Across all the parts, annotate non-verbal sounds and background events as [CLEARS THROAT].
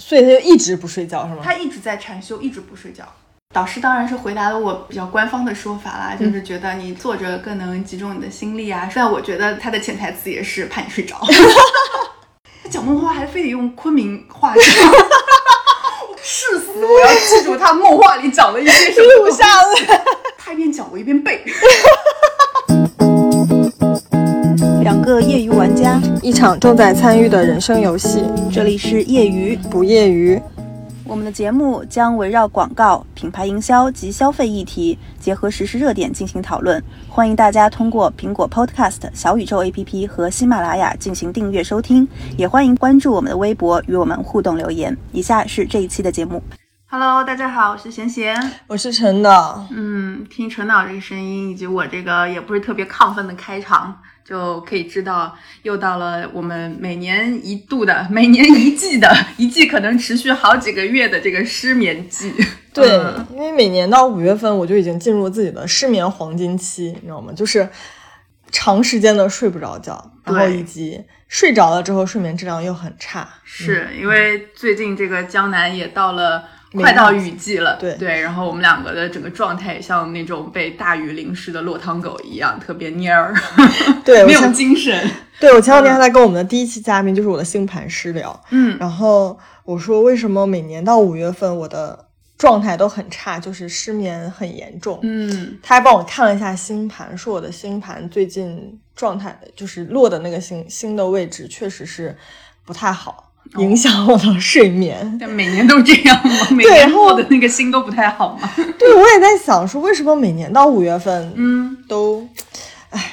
所以他就一直不睡觉是吗？他一直在禅修，一直不睡觉。导师当然是回答了我比较官方的说法啦，就是觉得你坐着更能集中你的心力啊。虽然我觉得他的潜台词也是怕你睡着。[LAUGHS] 他讲梦话还非得用昆明话讲，[LAUGHS] 誓死我要记住他梦话里讲的一些什么。录下来。他一边讲我一边背。[LAUGHS] 两个业余玩家，一场正在参与的人生游戏，这里是业余。不业余。我们的节目将围绕广告、品牌营销及消费议题，结合实时事热点进行讨论。欢迎大家通过苹果 Podcast、小宇宙 APP 和喜马拉雅进行订阅收听，也欢迎关注我们的微博与我们互动留言。以下是这一期的节目。Hello，大家好，我是贤贤。我是陈导，嗯，听陈导这个声音，以及我这个也不是特别亢奋的开场，就可以知道又到了我们每年一度的、[LAUGHS] 每年一季的 [LAUGHS] 一季可能持续好几个月的这个失眠季。[LAUGHS] 对，嗯因为每年到五月份，我就已经进入自己的失眠黄金期，你知道吗？就是长时间的睡不着觉，然后以及睡着了之后睡眠质量又很差。是因为最近这个江南也到了。梅快到雨季了，对。对，然后我们两个的整个状态也像那种被大雨淋湿的落汤狗一样，特别蔫儿，[LAUGHS] 对，没有精神。对我前两天还在跟我们的第一期嘉宾，就是我的星盘师聊，嗯，然后我说为什么每年到五月份我的状态都很差，就是失眠很严重。嗯，他还帮我看了一下星盘，说我的星盘最近状态就是落的那个星星的位置确实是不太好，影响我的睡眠。但每年都这样吗？[LAUGHS] 每对年然后我的那个心都不太好吗？[LAUGHS] 对，我也在想说，为什么每年到五月份，嗯，都，唉，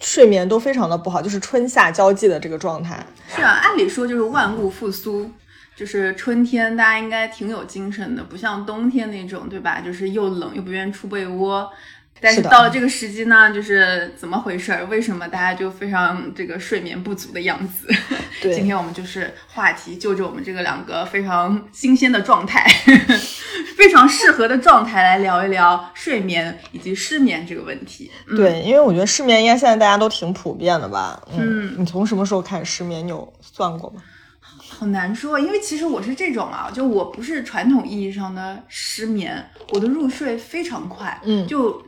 睡眠都非常的不好，就是春夏交际的这个状态。是啊，按理说就是万物复苏，就是春天大家应该挺有精神的，不像冬天那种，对吧？就是又冷又不愿意出被窝。但是到了这个时机呢，就是怎么回事儿？为什么大家就非常这个睡眠不足的样子？[LAUGHS] 对今天我们就是话题，就着我们这个两个非常新鲜的状态，[LAUGHS] 非常适合的状态来聊一聊睡眠以及失眠这个问题。嗯对，因为我觉得失眠应该现在大家都挺普遍的吧。嗯，你从什么时候开始失眠？你有算过吗？好难说，因为其实我是这种啊，就我不是传统意义上的失眠，我的入睡非常快，嗯就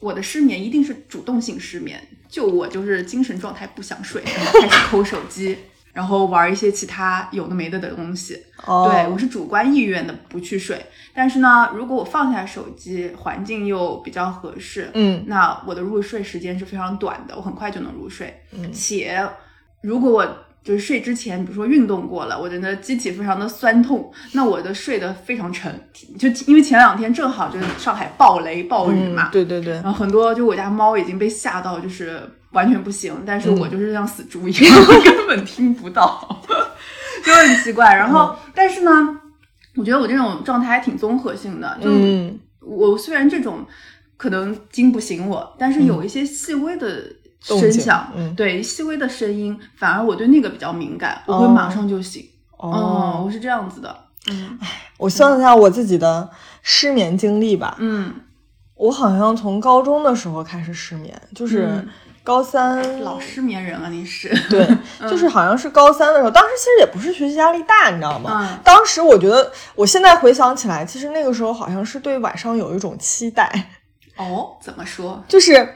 我的失眠一定是主动性失眠，就我就是精神状态不想睡，然后开始抠手机，然后玩一些其他有的没的的东西。哦对我是主观意愿的不去睡，但是呢，如果我放下手机，环境又比较合适，嗯那我的入睡时间是非常短的，我很快就能入睡。嗯且如果我就是睡之前，比如说运动过了，我的呢机体非常的酸痛，那我的睡得非常沉。就因为前两天正好就是上海暴雷暴雨嘛，嗯，对对对然，后很多就我家猫已经被吓到，就是完全不行，但是嗯我就是像死猪一样，[LAUGHS] 根本听不到，[LAUGHS] 就很奇怪。然后，但是呢，我觉得我这种状态还挺综合性的，就嗯我虽然这种可能惊不醒我，但是有一些细微的声响，嗯对细微的声音，反而我对那个比较敏感，我会哦马上就醒。哦，我是这样子的。嗯我算一下我自己的失眠经历吧。嗯，我好像从高中的时候开始失眠，就是嗯高三老失眠人啊，你是？[LAUGHS] 对，就是好像是高三的时候，当时其实也不是学习压力大，你知道吗？嗯当时我觉得，我现在回想起来，其实那个时候好像是对晚上有一种期待，哦，怎么说？就是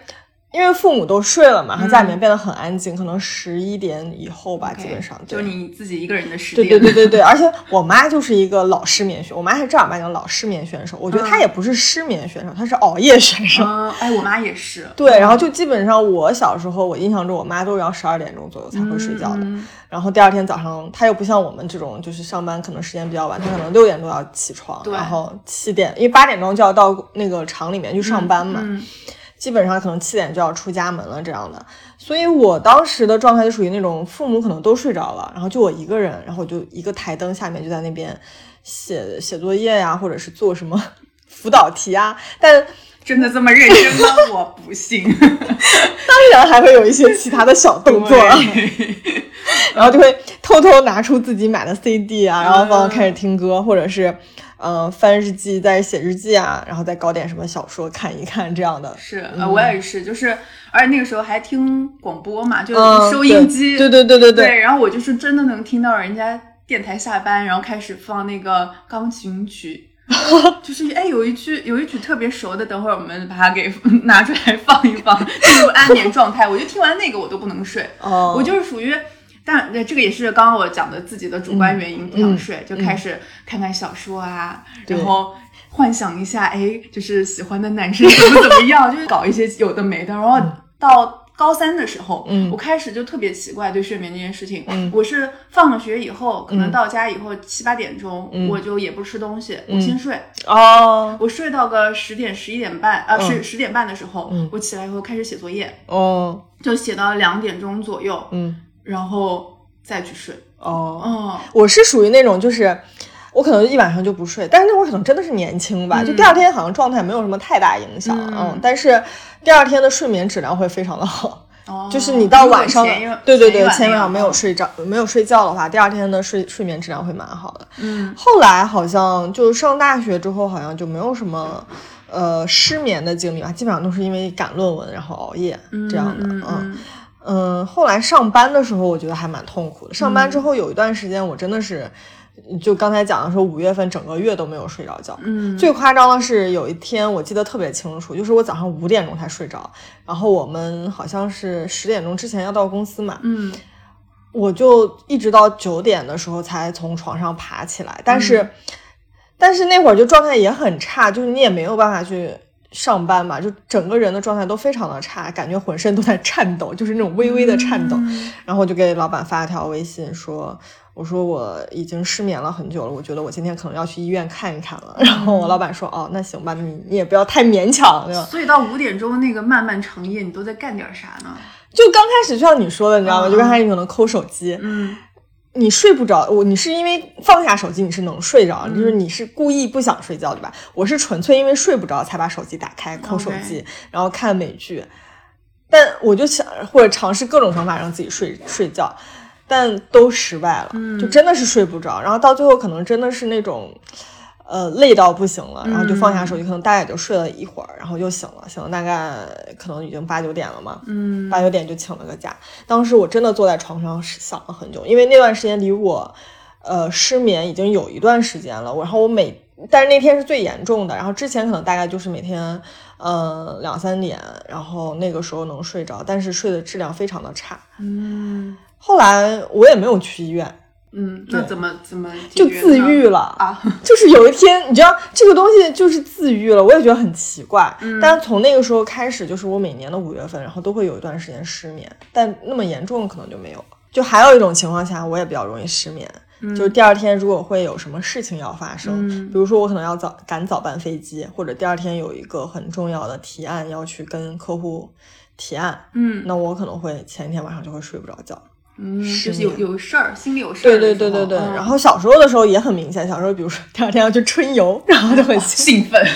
因为父母都睡了嘛，然后家里面嗯变得很安静，可能十一点以后吧，基本上就对你自己一个人的时间。对对对对对，[LAUGHS] 而且我妈就是一个老失眠选，我妈是正儿八经老失眠选手。我觉得她嗯也不是失眠选手，她是熬夜选手。嗯，哎，我妈也是。对，然后就基本上我小时候，我印象中我妈都是要十二点钟左右才会睡觉的。嗯然后第二天早上，她又不像我们这种就是上班可能时间比较晚，她可能六点多要起床，然后七点，因为八点钟就要到那个厂里面去上班嘛，嗯基本上可能七点就要出家门了这样的。所以我当时的状态就属于那种父母可能都睡着了，然后就我一个人，然后我就一个台灯下面就在那边写写作业呀、或者是做什么 [LAUGHS] 辅导题啊，但真的这么认真吗？我不信。[LAUGHS] 当然还会有一些其他的小动作。对 [LAUGHS] 然后就会偷偷拿出自己买的 CD 啊，然后放开始听歌，或者是嗯、呃翻日记，在写日记啊，然后再搞点什么小说看一看这样的。是，呃，我也是，就是，而且那个时候还听广播嘛，就嗯，收音机，对对对对对对，然后我就是真的能听到人家。电台下班，然后开始放那个钢琴曲。[LAUGHS] 就是哎，有一句有一曲特别熟的，等会儿我们把它给拿出来放一放，进入安眠状态。我就听完那个我都不能睡，哦我就是属于，但这个也是刚刚我讲的自己的主观原因，不想睡，就开始看看小说啊，对然后幻想一下，哎，就是喜欢的男生 [LAUGHS] 怎么怎么样，就是搞一些有的没的，然后到。高三的时候，嗯我开始就特别奇怪对睡眠这件事情。嗯我是放了学以后，可能到家以后七八点钟，嗯我就也不吃东西，我先睡。哦我睡到个十点十一点半，呃，嗯十十点半的时候，嗯我起来以后开始写作业，哦就写到两点钟左右，嗯然后再去睡。哦，哦，我是属于那种就是。我可能一晚上就不睡，但是那会儿可能真的是年轻吧，就第二天好像状态没有什么太大影响，嗯嗯，但是第二天的睡眠质量会非常的好，哦就是你到晚上对对对，前一晚上没有睡着，没有睡觉的话，第二天的睡睡眠质量会蛮好的。嗯后来好像就上大学之后，好像就没有什么呃失眠的经历吧，基本上都是因为赶论文然后熬夜这样的。嗯嗯嗯，后来上班的时候，我觉得还蛮痛苦的。上班之后有一段时间，我真的是。就刚才讲的说，五月份整个月都没有睡着觉。嗯，最夸张的是有一天，我记得特别清楚，就是我早上五点钟才睡着，然后我们好像是十点钟之前要到公司嘛，嗯我就一直到九点的时候才从床上爬起来，但是，但是那会儿就状态也很差，就是你也没有办法去上班嘛，就整个人的状态都非常的差，感觉浑身都在颤抖，就是那种微微的颤抖。然后我就给老板发了条微信说。我说我已经失眠了很久了，我觉得我今天可能要去医院看一看了。[LAUGHS] 然后我老板说：“哦，那行吧，你你也不要太勉强，对吧？”所以到五点钟那个漫漫长夜，你都在干点啥呢？就刚开始就像你说的，你知道吗？嗯就刚开始你可能抠手机，嗯你睡不着，我你是因为放下手机你是能睡着，嗯就是你是故意不想睡觉对吧？我是纯粹因为睡不着才把手机打开扣手机然后看美剧，但我就想或者尝试各种方法让自己睡睡觉，但都失败了，嗯就真的是睡不着，然后到最后可能真的是那种。呃，累到不行了，然后就放下手机，可能大概也就睡了一会儿，然后又醒了，醒了大概可能已经八九点了嘛，嗯八九点就请了个假。当时我真的坐在床上想了很久，因为那段时间离我呃失眠已经有一段时间了。然后我每但是那天是最严重的，然后之前可能大概就是每天呃两三点，然后那个时候能睡着，但是睡的质量非常的差。嗯后来我也没有去医院，嗯，那怎么怎么就自愈了。啊？[LAUGHS] 就是有一天，你知道这个东西就是自愈了，我也觉得很奇怪。嗯但是从那个时候开始，就是我每年的五月份，然后都会有一段时间失眠，但那么严重可能就没有了。就还有一种情况下，我也比较容易失眠，就是第二天如果会有什么事情要发生，嗯比如说我可能要早赶早班飞机，或者第二天有一个很重要的提案要去跟客户提案，嗯那我可能会前一天晚上就会睡不着觉。嗯，就是有有事儿，心里有事儿对。对对对对，嗯然后小时候的时候也很明显，小时候比如说 [LAUGHS] 第二天要去春游，然后就很兴兴奋。[LAUGHS]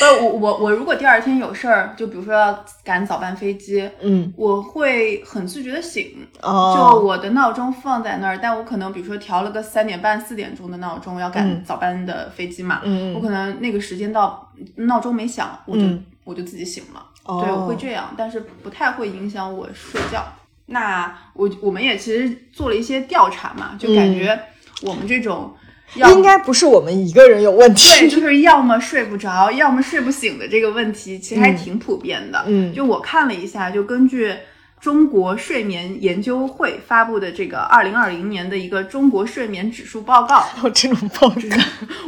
呃，我我我如果第二天有事儿，就比如说要赶早班飞机，嗯我会很自觉的醒。哦，就我的闹钟放在那儿，但我可能比如说调了个三点半、四点钟的闹钟，要赶嗯早班的飞机嘛，嗯我可能那个时间到，闹钟没响，我就、嗯我就自己醒了。哦对，我会这样，但是不太会影响我睡觉。那我我们也其实做了一些调查嘛，就感觉我们这种应该不是我们一个人有问题，对，就是要么睡不着，要么睡不醒的这个问题，其实还挺普遍的。嗯就我看了一下，就根据中国睡眠研究会发布的这个二零二零年的一个中国睡眠指数报告，有 [LAUGHS] 这种报告。[LAUGHS]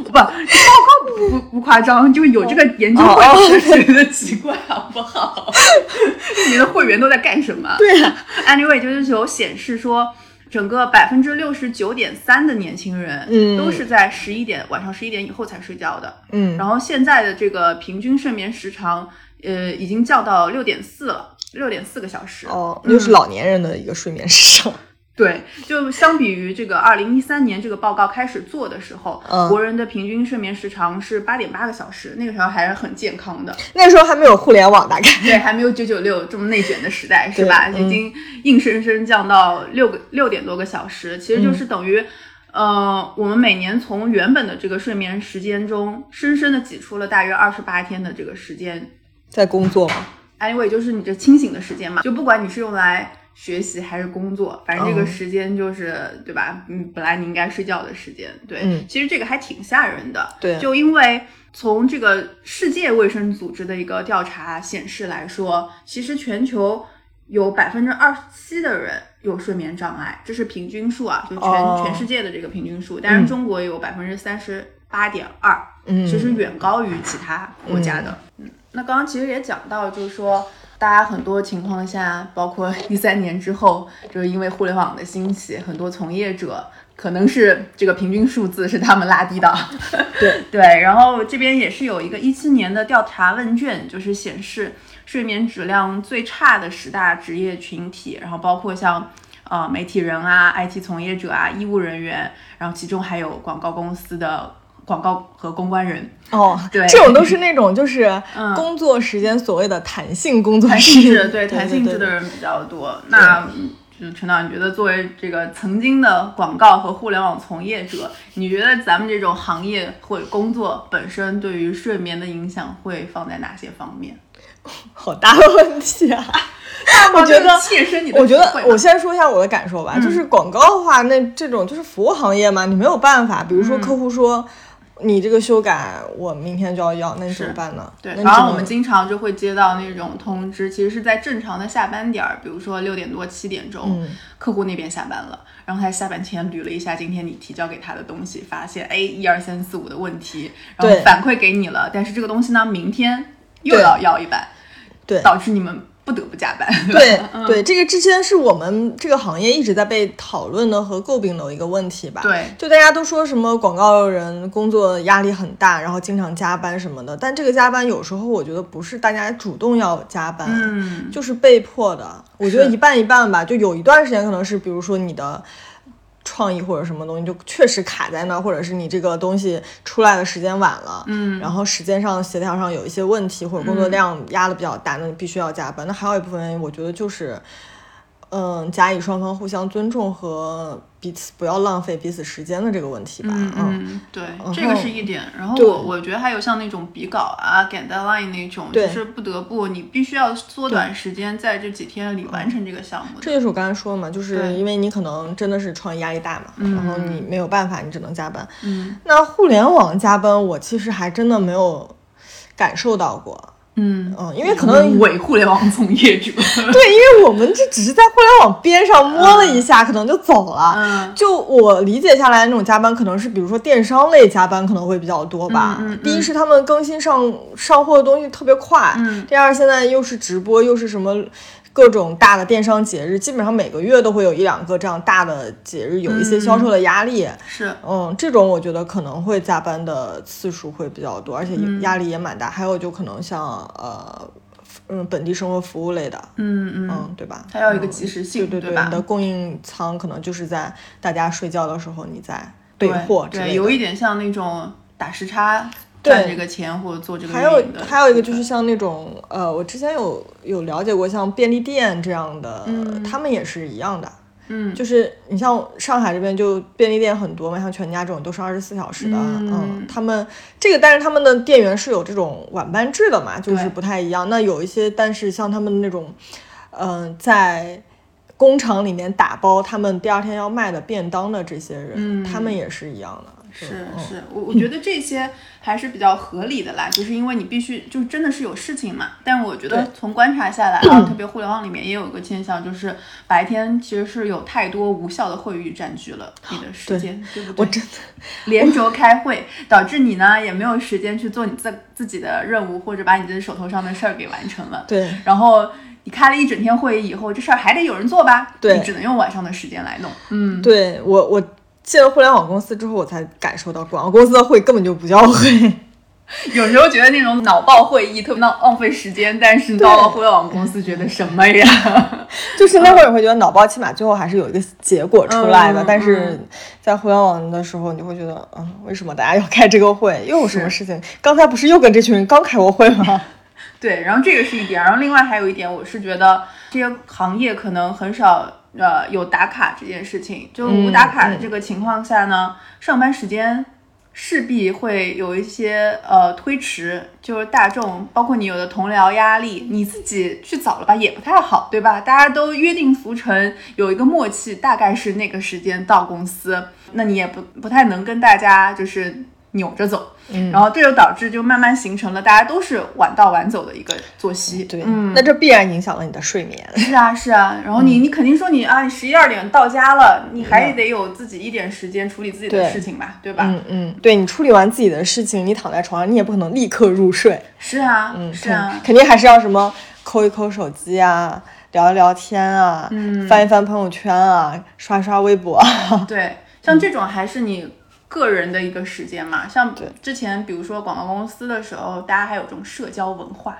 不，这报告不不不夸张，就有这个研究会，哦我就觉得奇怪，好不好？[LAUGHS] 你的会员都在干什么？对啊，Anyway，就是有显示说，整个百分之六十九点三的年轻人，嗯都是在十一点晚上十一点以后才睡觉的。嗯然后现在的这个平均睡眠时长，呃，已经降到六点四了，六点四个小时。哦，又是老年人的一个睡眠时长。[LAUGHS] 对，就相比于这个二零一三年这个报告开始做的时候，嗯国人的平均睡眠时长是八点八个小时，那个时候还是很健康的。那时候还没有互联网，大概 [LAUGHS] 对，还没有九九六这么内卷的时代，是吧？已经硬生生降到六个六点多个小时，其实就是等于，呃，我们每年从原本的这个睡眠时间中，深深的挤出了大约二十八天的这个时间。在工作嘛。Anyway，就是你这清醒的时间嘛，就不管你是用来学习还是工作，反正这个时间就是、对吧？嗯，本来你应该睡觉的时间，对，嗯其实这个还挺吓人的，对就因为从这个世界卫生组织的一个调查显示来说，其实全球有百分之二十七的人有睡眠障碍，这是平均数啊，就全、哦全世界的这个平均数。但是中国有百分之三十八点二，嗯其实远高于其他国家的。嗯，那刚刚其实也讲到，就是说。大家很多情况下，包括一三年之后，就是因为互联网的兴起，很多从业者可能是这个平均数字是他们拉低的，对 [LAUGHS] 对，然后这边也是有一个一七年的调查问卷，就是显示睡眠质量最差的十大职业群体，然后包括像呃媒体人啊、IT 从业者啊、医务人员，然后其中还有广告公司的广告和公关人，哦，对。这种都是那种就是嗯。工作时间所谓的弹性工作制对对弹性制的人比较多。那嗯就是陈导，你觉得作为这个曾经的广告和互联网从业者，你觉得咱们这种行业或者工作本身对于睡眠的影响会放在哪些方面？[LAUGHS] 好大的问题啊！[LAUGHS] 我觉得切身你的我觉得我先说一下我的感受吧，就是广告的话，那这种就是服务行业嘛，你没有办法。比如说客户说、你这个修改，我明天就要要，那你怎么办呢？对，然后我们经常就会接到那种通知，其实是在正常的下班点儿，比如说六点多七点钟，嗯客户那边下班了，然后他下班前捋了一下今天你提交给他的东西，发现哎一二三四五的问题，然后反馈给你了，但是这个东西呢明天又要要一版，对导致你们不得不加班。对 [LAUGHS] 嗯对，这个之前是我们这个行业一直在被讨论的和诟病的一个问题吧。对就大家都说什么广告人工作压力很大，然后经常加班什么的，但这个加班有时候我觉得不是大家主动要加班，嗯，就是被迫的。我觉得一半一半吧，就有一段时间可能是，比如说你的创意或者什么东西就确实卡在那儿，或者是你这个东西出来的时间晚了，嗯然后时间上协调上有一些问题，或者工作量压的比较大，那你必须要加班。那还有一部分原因，我觉得就是。嗯，甲乙双方互相尊重和彼此不要浪费彼此时间的这个问题吧。嗯嗯，对，这个是一点。然后我我觉得还有像那种比稿啊、赶 deadline 那种，就是不得不你必须要缩短时间，在这几天里完成这个项目的。这就是我刚才说嘛，就是因为你可能真的是创业压力大嘛，嗯然后你没有办法，你只能加班。嗯那互联网加班，我其实还真的没有感受到过。嗯嗯，因为可能伪互联网从业者。[LAUGHS] 对，因为我们这只是在互联网边上摸了一下，可能就走了。嗯就我理解下来，那种加班可能是，比如说电商类加班可能会比较多吧。嗯嗯嗯第一是他们更新上上货的东西特别快，嗯第二现在又是直播，又是什么各种大的电商节日，基本上每个月都会有一两个这样大的节日，有一些销售的压力。是，嗯，这种我觉得可能会加班的次数会比较多，而且嗯压力也蛮大。还有就可能像呃，嗯，本地生活服务类的，嗯嗯，嗯，对吧？它要有一个嗯及时性，对对对？你的供应仓可能就是在大家睡觉的时候你在备货之类对，有一点像那种打时差对赚这个钱或者做这个还有还有一个就是像那种呃，我之前有有了解过像便利店这样的，嗯他们也是一样的。嗯就是你像上海这边就便利店很多嘛，像全家这种都是二十四小时的，嗯他们这个但是他们的店员是有这种晚班制的嘛，就是不太一样。那有一些，但是像他们那种，嗯、在工厂里面打包他们第二天要卖的便当的这些人，嗯他们也是一样的。是嗯是，我我觉得这些还是比较合理的啦，就是因为你必须就真的是有事情嘛。但我觉得从观察下来 [CLEARS THROAT] 啊，特别互联网里面也有一个现象，就是白天其实是有太多无效的会议占据了你的时间，对不对？我真的连轴开会，导致你呢也没有时间去做你自自己的任务，或者把你自己手头上的事儿给完成了。对然后你开了一整天会议以后，这事儿还得有人做吧？对你只能用晚上的时间来弄。嗯，对我我进了互联网公司之后，我才感受到广告公司的会根本就不叫会。[LAUGHS] 有时候觉得那种脑爆会议特别浪浪费时间，但是到了互联网公司觉得什么呀？[LAUGHS] 就是那会儿你会觉得脑爆起码最后还是有一个结果出来的，嗯但是在互联网的时候，你会觉得，嗯，为什么大家要开这个会？又有什么事情？刚才不是又跟这群人刚开过会吗？[LAUGHS] 对，然后这个是一点，然后另外还有一点，我是觉得这些行业可能很少呃有打卡这件事情，就无打卡的这个情况下呢，上班时间势必会有一些呃推迟，就是大众，包括你有的同僚压力，你自己去早了吧也不太好，对吧？大家都约定俗成，有一个默契，大概是那个时间到公司，那你也不不太能跟大家就是扭着走，嗯然后这就导致就慢慢形成了大家都是晚到晚走的一个作息，对，嗯，那这必然影响了你的睡眠。是啊，是啊，然后你你肯定说你啊，你十一二点到家了，你还得有自己一点时间处理自己的事情吧，对吧？嗯嗯，对你处理完自己的事情，你躺在床上，你也不可能立刻入睡。是啊，嗯，是啊肯，肯定还是要什么抠一抠手机啊，聊一聊天啊，嗯翻一翻朋友圈啊，刷一刷微博啊。对，像这种还是你个人的一个时间嘛。像之前比如说广告公司的时候，大家还有这种社交文化。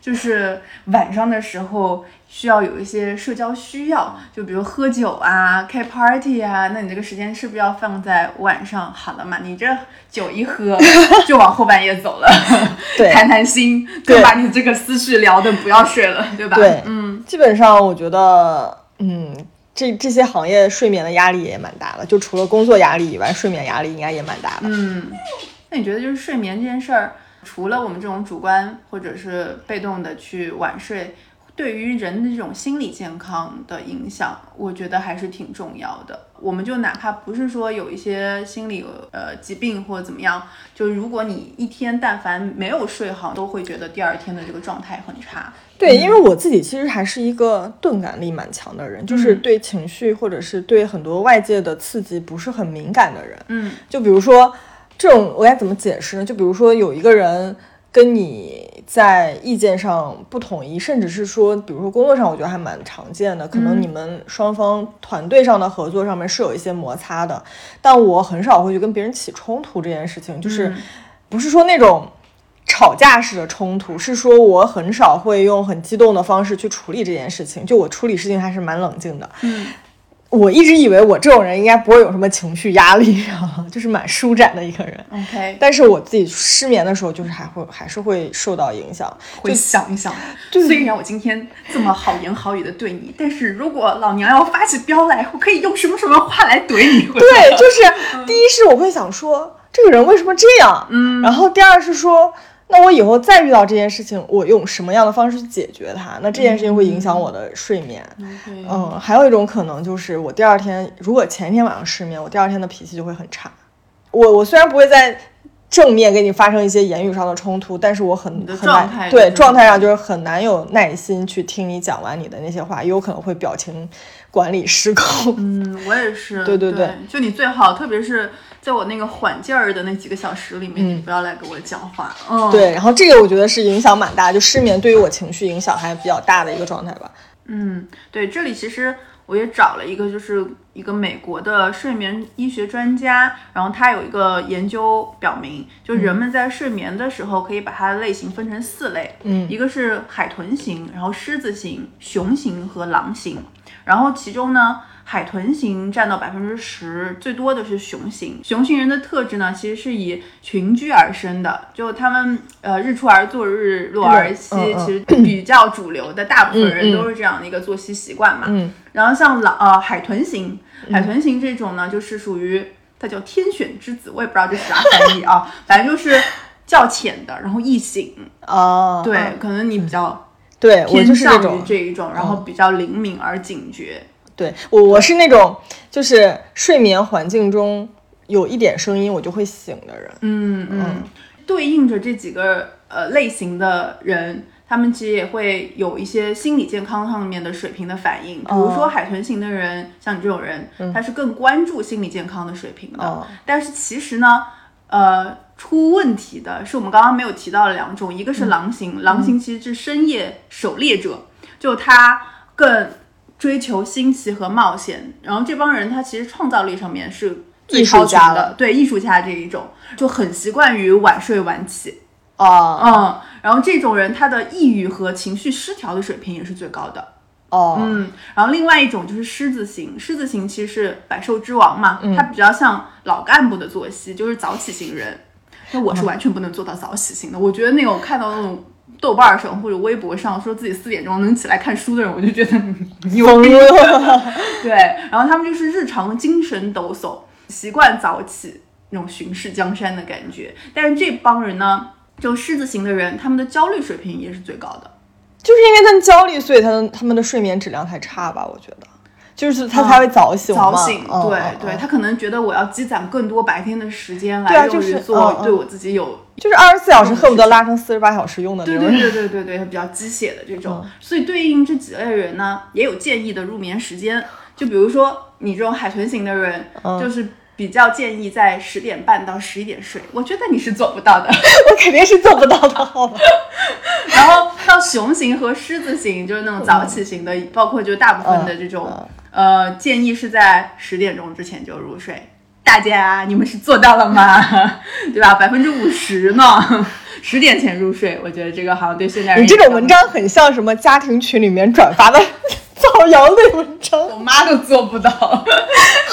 就是晚上的时候需要有一些社交需要，就比如喝酒啊、开 party 啊，那你这个时间是不是要放在晚上？好了嘛，你这酒一喝 [LAUGHS] 就往后半夜走了，[LAUGHS] 对谈谈心，对就把你这个思绪聊的不要睡了，对吧？对嗯，基本上我觉得，嗯，这这些行业睡眠的压力也蛮大的，就除了工作压力以外，睡眠压力应该也蛮大的。嗯，那你觉得就是睡眠这件事儿，除了我们这种主观或者是被动的去晚睡，对于人的这种心理健康的影响，我觉得还是挺重要的。我们就哪怕不是说有一些心理呃疾病或者怎么样，就如果你一天但凡没有睡好，都会觉得第二天的这个状态很差。对，因为我自己其实还是一个钝感力蛮强的人，就是对情绪或者是对很多外界的刺激不是很敏感的人。嗯就比如说这种，我该怎么解释呢？就比如说有一个人跟你在意见上不统一，甚至是说，比如说工作上，我觉得还蛮常见的，可能你们双方团队上的合作上面是有一些摩擦的，但我很少会去跟别人起冲突这件事情，就是嗯不是说那种。吵架式的冲突是说，我很少会用很激动的方式去处理这件事情。就我处理事情还是蛮冷静的。嗯，我一直以为我这种人应该不会有什么情绪压力，[LAUGHS] 啊，就是蛮舒展的一个人。OK，但是我自己失眠的时候，就是还会还是会受到影响。会想一想，对虽然我今天这么好言好语的对你，但是如果老娘要发起飙来，我可以用什么什么话来怼你？[LAUGHS] 对，就是第一是我会想说这个人为什么这样，嗯然后第二是说，那我以后再遇到这件事情，我用什么样的方式去解决它？那这件事情会影响我的睡眠。嗯嗯，还有一种可能就是我第二天，如果前一天晚上失眠，我第二天的脾气就会很差。我我虽然不会在正面跟你发生一些言语上的冲突，但是我很很难对状态上就是很难有耐心去听你讲完你的那些话，也有可能会表情管理失控。嗯，我也是。[LAUGHS] 对对对对就你最好，特别是在我那个缓劲儿的那几个小时里面，你嗯不要来给我讲话。嗯，对，然后这个我觉得是影响蛮大，就失眠对于我情绪影响还比较大的一个状态吧。嗯，对，这里其实我也找了一个，就是一个美国的睡眠医学专家，然后他有一个研究表明，就人们在睡眠的时候可以把它的类型分成四类，嗯一个是海豚型，然后狮子型、熊型和狼型，然后其中呢。海豚型占到百分之十，最多的是雄型。雄型人的特质呢，其实是以群居而生的，就他们呃日出而作，日落而息，其实比较主流的，大部分人都是这样的一个作息习惯嘛。嗯然后像狼呃海豚型，海豚型这种呢，就是属于它叫天选之子，我也不知道这是啥 [LAUGHS] 翻译啊，反正就是较浅的，然后易醒。哦，对，嗯可能你比较对我偏就是这向于种，这一种，然后比较灵敏而警觉。对我我是那种就是睡眠环境中有一点声音我就会醒的人。嗯嗯，对应着这几个呃类型的人。他们其实也会有一些心理健康上面的水平的反应，比如说哦海豚型的人，像你这种人，他是更关注心理健康的水平的。哦但是其实呢，呃，出问题的是我们刚刚没有提到的两种，一个是狼型，狼型其实是深夜狩猎者，就他更追求新奇和冒险，然后这帮人他其实创造力上面是最超群的，对艺术家这一种就很习惯于晚睡晚起，哦。嗯，然后这种人他的抑郁和情绪失调的水平也是最高的。哦，嗯，然后另外一种就是狮子型，狮子型其实是百兽之王嘛，嗯。它比较像老干部的作息，就是早起型人。那我是完全不能做到早起型的，我觉得那种看到那种豆瓣上或者微博上说自己四点钟能起来看书的人，我就觉得你有病。[LAUGHS] 对，然后他们就是日常精神抖擞，习惯早起，那种巡视江山的感觉。但是这帮人呢，就狮子型的人，他们的焦虑水平也是最高的。就是因为他们焦虑，所以他们他们的睡眠质量才差吧？我觉得，就是他才会早醒嘛。早醒，嗯对对，他可能觉得我要积攒更多白天的时间来用就是于做对我自己有就是二十四小时恨不得拉成四十八小时用的那种。对对对对对对，比较鸡血的这种，嗯所以对应这几类人呢，也有建议的入眠时间。就比如说你这种海豚型的人，嗯就是比较建议在十点半到十一点睡。我觉得你是做不到的。[LAUGHS] 我肯定是做不到的，好吧？然后到熊型和狮子型，就是那种早起型的，包括就大部分的这种，呃，建议是在十点钟之前就入睡。大家，你们是做到了吗？[LAUGHS] 对吧？百分之五十呢，十点前入睡，我觉得这个好像对现在人你这种文章很像什么家庭群里面转发的 [LAUGHS] 造谣类文章。我妈都做不到，[LAUGHS]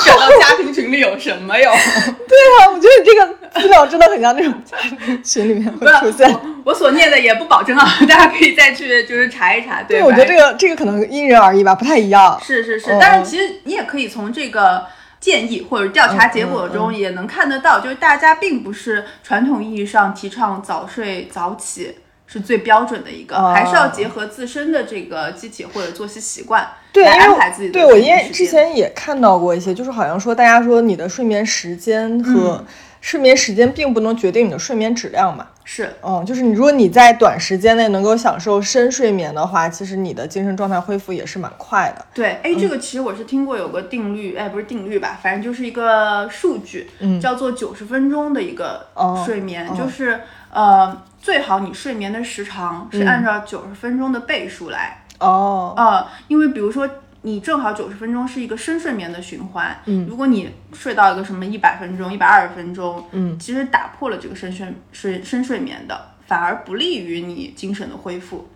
转到家庭群里有什么用？[LAUGHS] 对啊，我觉得你这个资料真的很像那种家庭群里面会出现。我我所念的也不保证啊，大家可以再去就是查一查。对，对，我觉得这个这个可能因人而异吧，不太一样。是是是嗯，但是其实你也可以从这个建议或者调查结果中也能看得到，就是大家并不是传统意义上提倡早睡早起。是最标准的一个，哦还是要结合自身的这个机体或者作息习惯对，来安排自己的对我因为之前也看到过一些，就是好像说大家说你的睡眠时间和嗯睡眠时间并不能决定你的睡眠质量嘛。是。嗯，就是你如果你在短时间内能够享受深睡眠的话，其实你的精神状态恢复也是蛮快的。对，哎，这个其实我是听过有个定律，哎，不是定律吧，反正就是一个数据，嗯。叫做九十分钟的一个哦睡眠，哦。就是呃，最好你睡眠的时长是嗯。按照九十分钟的倍数来，哦，呃，因为比如说你正好九十分钟是一个深睡眠的循环，嗯如果你睡到一个什么一百分钟、一百二十分钟，嗯其实打破了这个深睡睡深睡眠的，反而不利于你精神的恢复。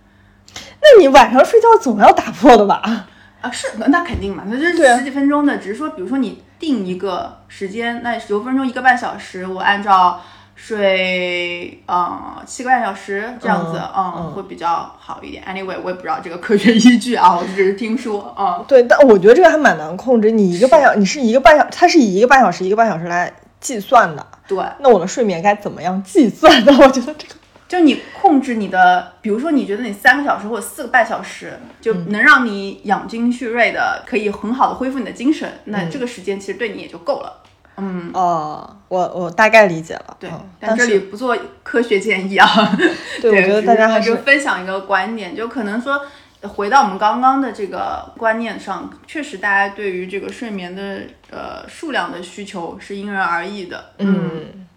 那你晚上睡觉总要打破的吧？啊，是，那肯定嘛，那这对啊是十几分钟的，只是说，比如说你定一个时间，那十分钟一个半小时，我按照睡呃七个半小时这样子，嗯嗯，嗯会比较好一点。Anyway，我也不知道这个科学依据啊，我只是听说，嗯，对，但我觉得这个还蛮难控制。你一个半小，你是一个半小，它是以一个半小时一个半小时来计算的。对，那我的睡眠该怎么样计算呢？[LAUGHS] 我觉得这个，就你控制你的，比如说你觉得你三个小时或者四个半小时就嗯能让你养精蓄锐的，可以很好的恢复你的精神，嗯那这个时间其实对你也就够了。嗯，哦，我我大概理解了。对，嗯但这里不做科学建议啊。[LAUGHS] 对，我觉得大家还是分享一个观点，就可能说。回到我们刚刚的这个观念上，确实大家对于这个睡眠的呃数量的需求是因人而异的。嗯，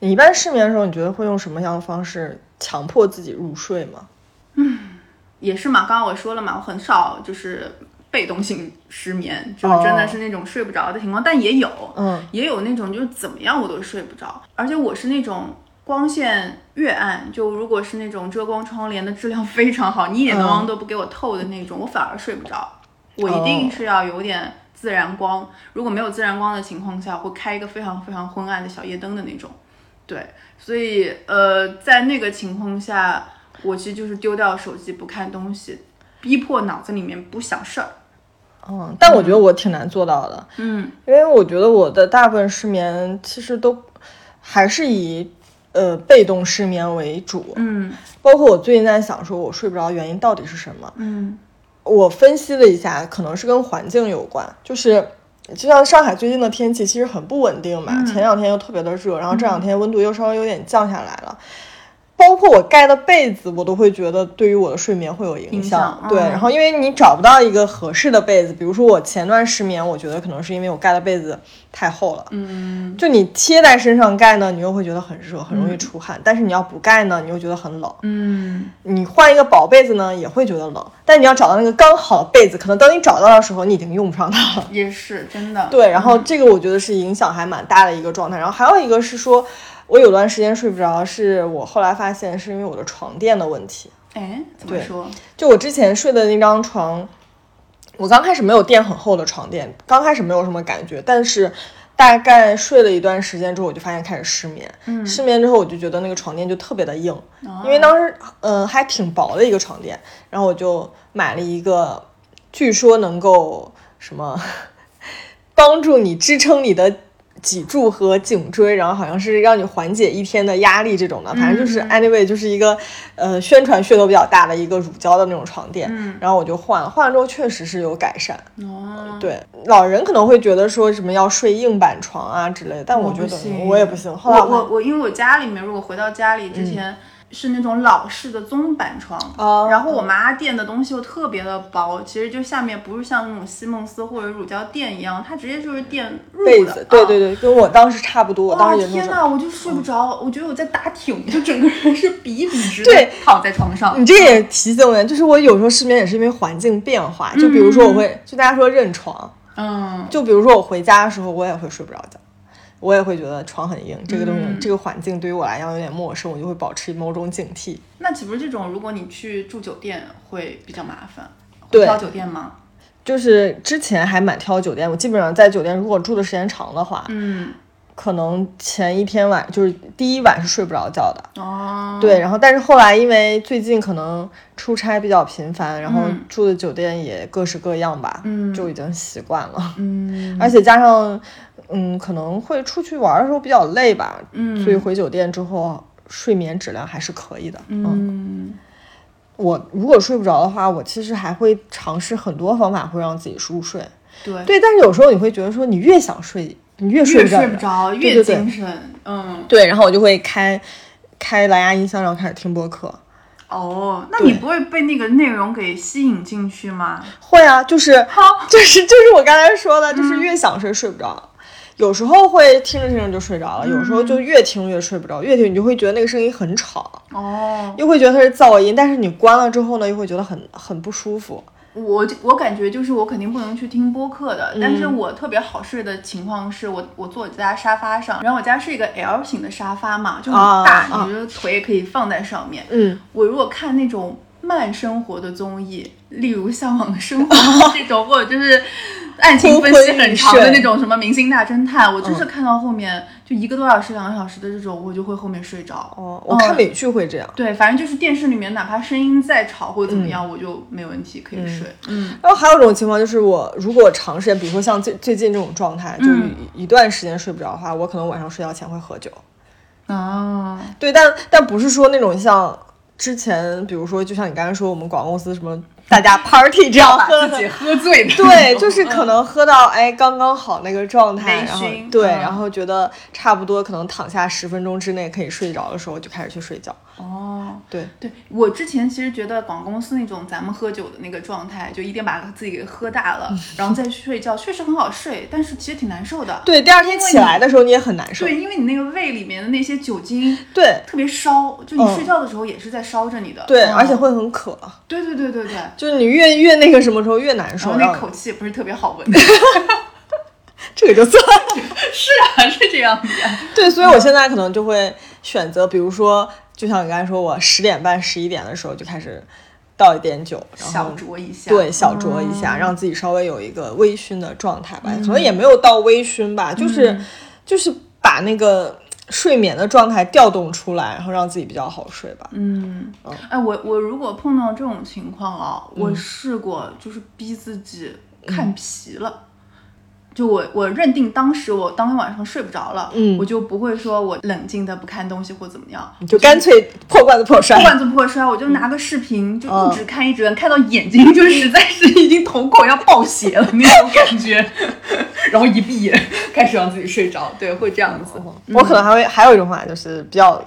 你一般失眠的时候，你觉得会用什么样的方式强迫自己入睡吗？嗯也是嘛，刚刚我说了嘛，我很少就是被动性失眠，就是真的是那种睡不着的情况，但也有，嗯，也有那种就是怎么样我都睡不着，而且我是那种光线越暗，就如果是那种遮光窗帘的质量 [LAUGHS] 非常好，你一点嗯。光都不给我透的那种，我反而睡不着。我一定是要有点自然光，如果没有自然光的情况下，会开一个非常非常昏暗的小夜灯的那种。对，所以呃，在那个情况下，我其实就是丢掉手机不看东西，逼迫脑子里面不想事儿。嗯，但我觉得我挺难做到的，嗯因为我觉得我的大部分失眠其实都还是以呃被动失眠为主，嗯包括我最近在想说我睡不着原因到底是什么，嗯我分析了一下，可能是跟环境有关，就是。就像上海最近的天气其实很不稳定嘛，嗯前两天又特别的热，然后这两天温度又稍微有点降下来了。包括我盖的被子，我都会觉得对于我的睡眠会有影影响对，嗯然后因为你找不到一个合适的被子，比如说我前段失眠，我觉得可能是因为我盖的被子太厚了。嗯就你贴在身上盖呢，你又会觉得很热，很容易出汗；但是你要不盖呢，你又觉得很冷。嗯你换一个薄被子呢，也会觉得冷。但你要找到那个刚好的被子，可能等你找到的时候，你已经用不上它了。也是真的。对，然后这个我觉得是影响还蛮大的一个状态。然后还有一个是说，我有段时间睡不着，是我后来发现是因为我的床垫的问题。哎，怎么说？就我之前睡的那张床，我刚开始没有垫很厚的床垫，刚开始没有什么感觉，但是大概睡了一段时间之后，我就发现开始失眠。嗯失眠之后，我就觉得那个床垫就特别的硬，哦因为当时嗯、呃还挺薄的一个床垫，然后我就买了一个，据说能够什么 [LAUGHS] 帮助你支撑你的脊柱和颈椎，然后好像是让你缓解一天的压力这种的，反正就是 anyway 就是一个呃宣传噱头比较大的一个乳胶的那种床垫，然后我就换了，换了之后确实是有改善。哦，对，老人可能会觉得说什么要睡硬板床啊之类的，但我觉得我也不行。后来我我我因为我家里面如果回到家里之前。是那种老式的棕板床，哦。然后我妈垫的东西又特别的薄，其实就下面不是像那种西梦思或者乳胶垫一样，它直接就是垫被子褥的，，啊。对对对，跟我当时差不多，我当哇时。天呐，我就睡不着，我觉得我在打挺，就整个人是笔笔直对。的躺在床上。你这也提醒我，就是我有时候失眠也是因为环境变化，就比如说我会，就大家说认床，嗯，就比如说我回家的时候，我也会睡不着觉，我也会觉得床很硬，这个东西、嗯这个环境对于我来讲有点陌生，我就会保持某种警惕。那岂不是这种，如果你去住酒店会比较麻烦？对会挑酒店吗？就是之前还蛮挑酒店，我基本上在酒店如果住的时间长的话，嗯，可能前一天晚就是第一晚是睡不着觉的。哦，对，然后但是后来因为最近可能出差比较频繁，然后嗯住的酒店也各式各样吧，嗯就已经习惯了。嗯而且加上，嗯，可能会出去玩的时候比较累吧，嗯，所以回酒店之后睡眠质量还是可以的。嗯，嗯我如果睡不着的话，我其实还会尝试很多方法会让自己入睡。对对，但是有时候你会觉得说，你越想睡，你越睡不着。睡不着，越精神。嗯，对，然后我就会开开蓝牙音箱，然后开始听播客。哦，那你不会被那个内容给吸引进去吗？会啊，就是就是就是我刚才说的，就是越想睡睡不着。有时候会听着听着就睡着了，有时候就越听越睡不着，越听你就会觉得那个声音很吵，哦，又会觉得它是噪音，但是你关了之后呢，又会觉得很很不舒服。我我感觉就是我肯定不能去听播客的，但嗯是我特别好睡的情况是我我坐在沙发上，然后我家是一个 L 型的沙发嘛，就很大，你的腿也可以放在上面。嗯，我如果看那种慢生活的综艺，例如《向往的生活》[LAUGHS] 这种，或者就是案情分析很长的那种什么《明星大侦探》，我就是看到后面就一个多小时、两个小时的这种，我就会后面睡着。哦，我看美剧会这样。对，反正就是电视里面哪怕声音再吵或者怎么样，我就没问题可以睡。嗯然后还有一种情况就是，我如果长时间，比如说像最最近这种状态，就一段时间睡不着的话，我可能晚上睡觉前会喝酒。啊，对，但但不是说那种像之前，比如说就像你刚才说，我们广告公司什么大家 party 这样喝的，[LAUGHS] 喝醉的对，就是可能喝到哎刚刚好那个状态，然后对，嗯然后觉得差不多可能躺下十分钟之内可以睡着的时候，就开始去睡觉。哦。对，对我之前其实觉得广告公司那种咱们喝酒的那个状态，就一定把自己给喝大了，[LAUGHS] 然后再去睡觉，确实很好睡，但是其实挺难受的。对，第二天起来的时候你也很难受。对，因为你那个胃里面的那些酒精对特别烧，就你嗯睡觉的时候也是在烧着你的。对，嗯而且会很渴，对对对对对，就是你越越那个什么时候越难受，然后那口气也不是特别好闻。[LAUGHS] [LAUGHS] 这个就算了。是啊，是这样子呀。对，所以我现在可能就会选择，比如说，就像你刚才说，我十点半、十一点的时候就开始倒一点酒，然后小后酌一下，对小酌一下，嗯让自己稍微有一个微醺的状态吧。可能也没有到微醺吧，就是、嗯就是把那个睡眠的状态调动出来，然后让自己比较好睡吧。嗯嗯，哎，我我如果碰到这种情况啊，我试过就是逼自己看皮了。就我我认定当时我当天晚上睡不着了，嗯我就不会说我冷静的不看东西或怎么样，你就干脆破罐子破摔。破罐子破摔，我就拿个视频就嗯一直看一直看，看到眼睛就实在是已经瞳孔要爆血了那种感觉，[LAUGHS] 然后一闭眼开始让自己睡着，对，会这样子。我可能还会还有一种方法，就是比较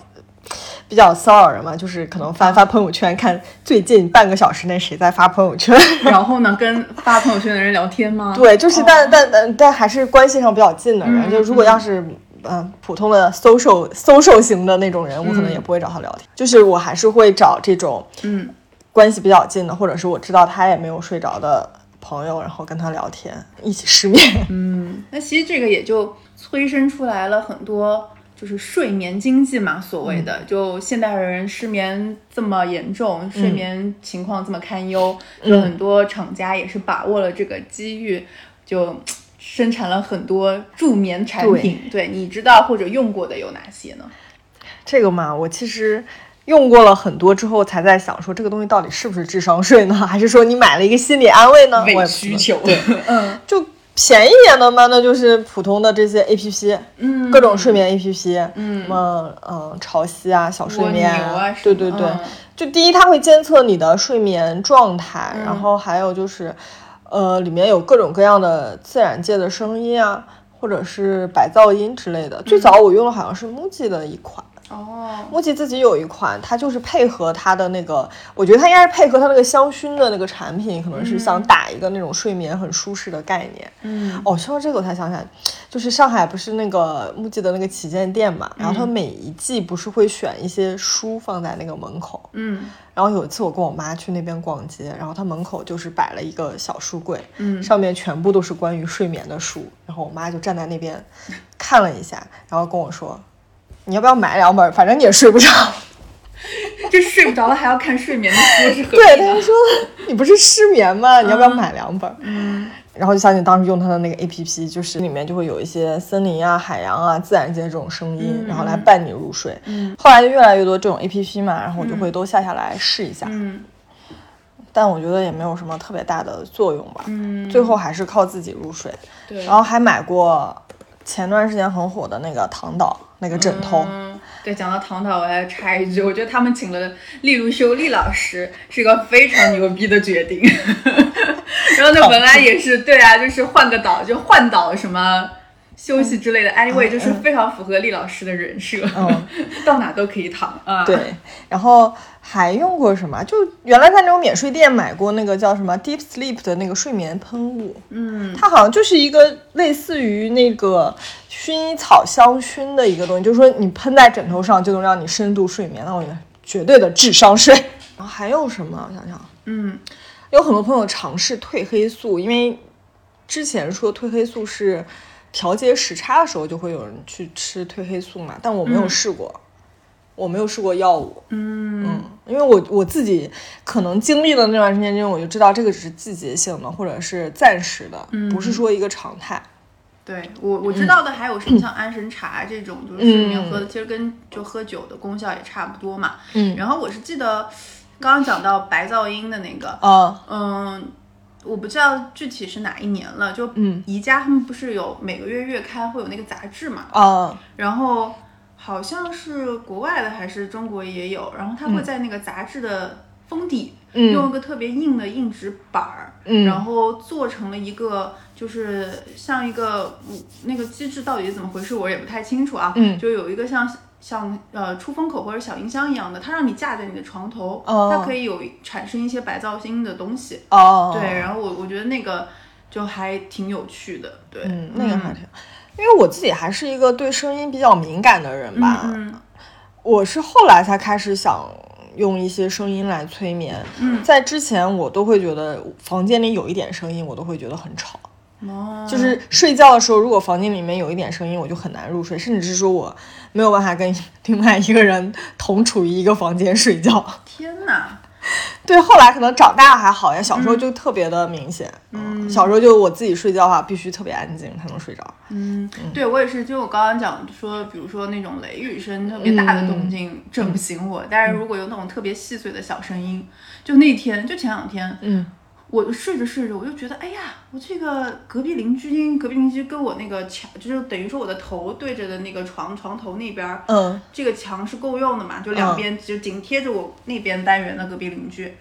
比较骚扰人嘛，就是可能翻翻朋友圈，看最近半个小时内谁在发朋友圈。[LAUGHS] 然后呢，跟发朋友圈的人聊天吗？[LAUGHS] 对，就是但、哦但但但还是关系上比较近的人，嗯就如果要是。嗯，普通的 social social 型的那种人，我可能也不会找他聊天，就是我还是会找这种嗯，关系比较近的，或者是我知道他也没有睡着的朋友，然后跟他聊天，一起失眠。嗯，那其实这个也就催生出来了很多，就是睡眠经济嘛，所谓的，就现代人失眠这么严重，睡眠情况这么堪忧，就很多厂家也是把握了这个机遇，就。生产了很多助眠产品，对你知道或者用过的有哪些呢？这个嘛，我其实用过了很多之后，才在想说这个东西到底是不是智商税呢？还是说你买了一个心理安慰呢？我也不知道对，[LAUGHS] 嗯就便宜一点的嘛，那就是普通的这些 A P P，嗯各种睡眠 A P P，嗯什么嗯潮汐啊、小睡眠对对对，嗯就第一它会监测你的睡眠状态，嗯然后还有就是，呃，里面有各种各样的自然界的声音啊，或者是白噪音之类的。最早我用的好像是 MUJI 的一款。哦，MUJI 自己有一款，它就是配合它的那个，我觉得它应该是配合它那个香薰的那个产品，可能是想打一个那种睡眠很舒适的概念。嗯哦，说到这个我才想起来，就是上海不是那个 MUJI 的那个旗舰店嘛，然后它每一季不是会选一些书放在那个门口，嗯然后有一次我跟我妈去那边逛街，然后它门口就是摆了一个小书柜，嗯上面全部都是关于睡眠的书，然后我妈就站在那边看了一下，然后跟我说。你要不要买两本？反正你也睡不着。[LAUGHS] 这睡不着了还要看睡眠的书是何对，他就说你不是失眠吗？你要不要买两本？嗯然后就想起当时用他的那个 A P P，就是里面就会有一些森林啊、海洋啊、自然界这种声音，嗯然后来伴你入睡。嗯后来就越来越多这种 A P P 嘛，然后我就会都下下来试一下，嗯但我觉得也没有什么特别大的作用吧。嗯，最后还是靠自己入睡。对，然后还买过前段时间很火的那个唐岛那个枕头，嗯，对，讲到唐导，我要插一句，我觉得他们请了利如修利老师是一个非常牛逼的决定。[LAUGHS] 然后呢，本来也是对啊，就是换个岛，就换岛什么休息之类的。anyway，就是非常符合厉老师的人设，嗯 [LAUGHS] 到哪都可以躺啊。对，然后还用过什么？就原来在那种免税店买过那个叫什么 Deep Sleep 的那个睡眠喷雾，嗯它好像就是一个类似于那个薰衣草香薰的一个东西，就是说你喷在枕头上就能让你深度睡眠，那我觉得绝对的智商税。然后还有什么？我想想，嗯有很多朋友尝试褪黑素，因为之前说褪黑素是调节时差的时候就会有人去吃褪黑素嘛，但我没有嗯试过，我没有试过药物。嗯。嗯，因为我我自己可能经历了那段时间之后，我就知道这个只是季节性的或者是暂时的，不是说一个常态。对我我知道的还有什么像安神茶这种，就是睡眠喝的，其实跟就喝酒的功效也差不多嘛。嗯。然后我是记得刚刚讲到白噪音的那个，啊，嗯，我不知道具体是哪一年了，就嗯。宜家他们不是有每个月月刊会有那个杂志嘛，啊，然后好像是国外的还是中国也有，然后它会在那个杂志的封底。嗯用一个特别硬的硬纸板儿，嗯然后做成了一个，就是像一个嗯那个机制到底是怎么回事，我也不太清楚啊。嗯就有一个像像呃出风口或者小音箱一样的，它让你架在你的床头，哦它可以有产生一些白噪音的东西。哦，对，然后我我觉得那个就还挺有趣的，对，嗯，那个还挺，因为我自己还是一个对声音比较敏感的人吧，嗯我是后来才开始想用一些声音来催眠，嗯在之前我都会觉得房间里有一点声音，我都会觉得很吵。就是睡觉的时候，如果房间里面有一点声音，我就很难入睡，甚至是说我没有办法跟另外一个人同处于一个房间睡觉。天哪，对，后来可能长大还好呀，小时候就特别的明显。嗯小时候就我自己睡觉的话，必须特别安静才能睡着。嗯，对我也是，就我刚刚讲说，比如说那种雷雨声特别大的动静震不醒我，但是如果有那种特别细碎的小声音，就那天就前两天，嗯我睡着睡着，我就觉得，哎呀，我这个隔壁邻居，隔壁邻居跟我那个墙，就是等于说我的头对着的那个床床头那边儿，嗯这个墙是够用的嘛，就两边就紧贴着我那边单元的隔壁邻居。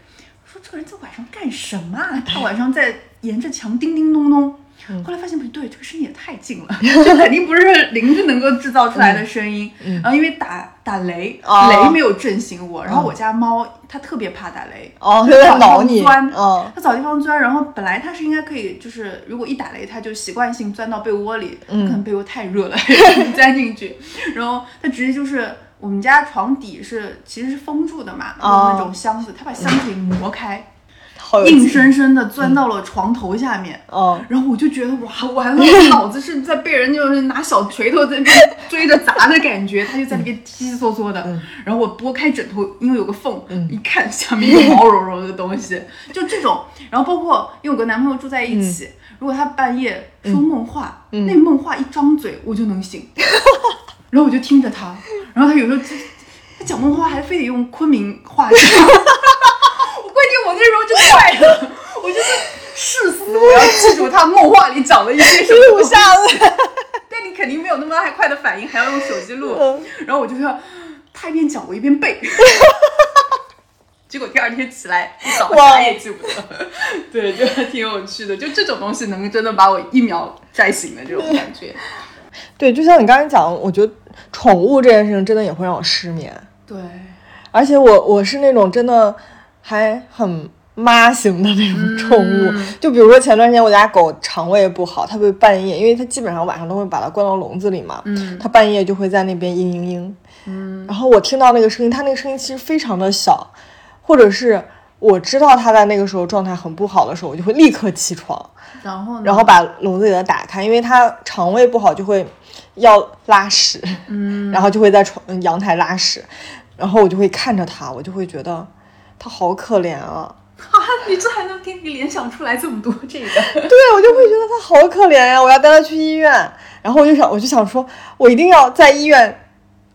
我说这个人在晚上干什么啊？他晚上在沿着墙叮叮咚咚。后来发现不对，这个声音也太近了，[LAUGHS] 这肯定不是邻居能够制造出来的声音。然后因为打打雷，哦。雷没有震醒我。然后我家猫它特别怕打雷，哦，它在找地挠你。方钻，嗯它找地方钻，然后本来它是应该可以，就是如果一打雷，它就习惯性钻到被窝里，嗯。可能被窝太热了，[LAUGHS] 钻进去，然后它直接就是我们家床底是其实是封住的嘛，那种箱子，它把箱子给磨开，好。硬生生的钻到了床头下面。嗯然后我就觉得哇，完了，我脑子是在被人就是拿小锤头在那边 [LAUGHS] 追着砸的感觉，他就在那边悉悉嗦嗦的。然后我拨开枕头，因为有个缝，一看下面有毛茸茸的东西，就这种。然后包括因为我跟男朋友住在一起，如果他半夜说梦话，那梦话一张嘴我就能醒，[LAUGHS] 然后我就听着他，然后他有时候就他讲梦话还非得用昆明话讲。[LAUGHS] 我那时候就快了，我就是誓死我要记住他梦话里讲的一些什么录下来。[LAUGHS] 但你肯定没有那么快的反应，还要用手机录。嗯然后我就要他一边讲，我一边背。[LAUGHS] 结果第二天起来一早哇啥也记不得，对，就还挺有趣的。就这种东西能真的把我一秒拽醒的这种感觉。[LAUGHS] 对，就像你刚才讲，我觉得宠物这件事情真的也会让我失眠，对，而且我我是那种真的还很妈型的那种宠物，就比如说前段时间我家狗肠胃不好，它会半夜，因为它基本上晚上都会把它关到笼子里嘛，嗯。它半夜就会在那边嘤嘤嘤，嗯，然后我听到那个声音，它那个声音其实非常的小，或者是我知道它在那个时候状态很不好的时候，我就会立刻起床，然后呢？然后把笼子给它打开，因为它肠胃不好就会要拉屎，嗯，[LAUGHS] 然后就会在床阳台拉屎，然后我就会看着它，我就会觉得它好可怜啊，啊，你这还能给你联想出来这么多这个？[LAUGHS] 对我就会觉得它好可怜呀、我要带它去医院，然后我就想，我就想说，我一定要在医院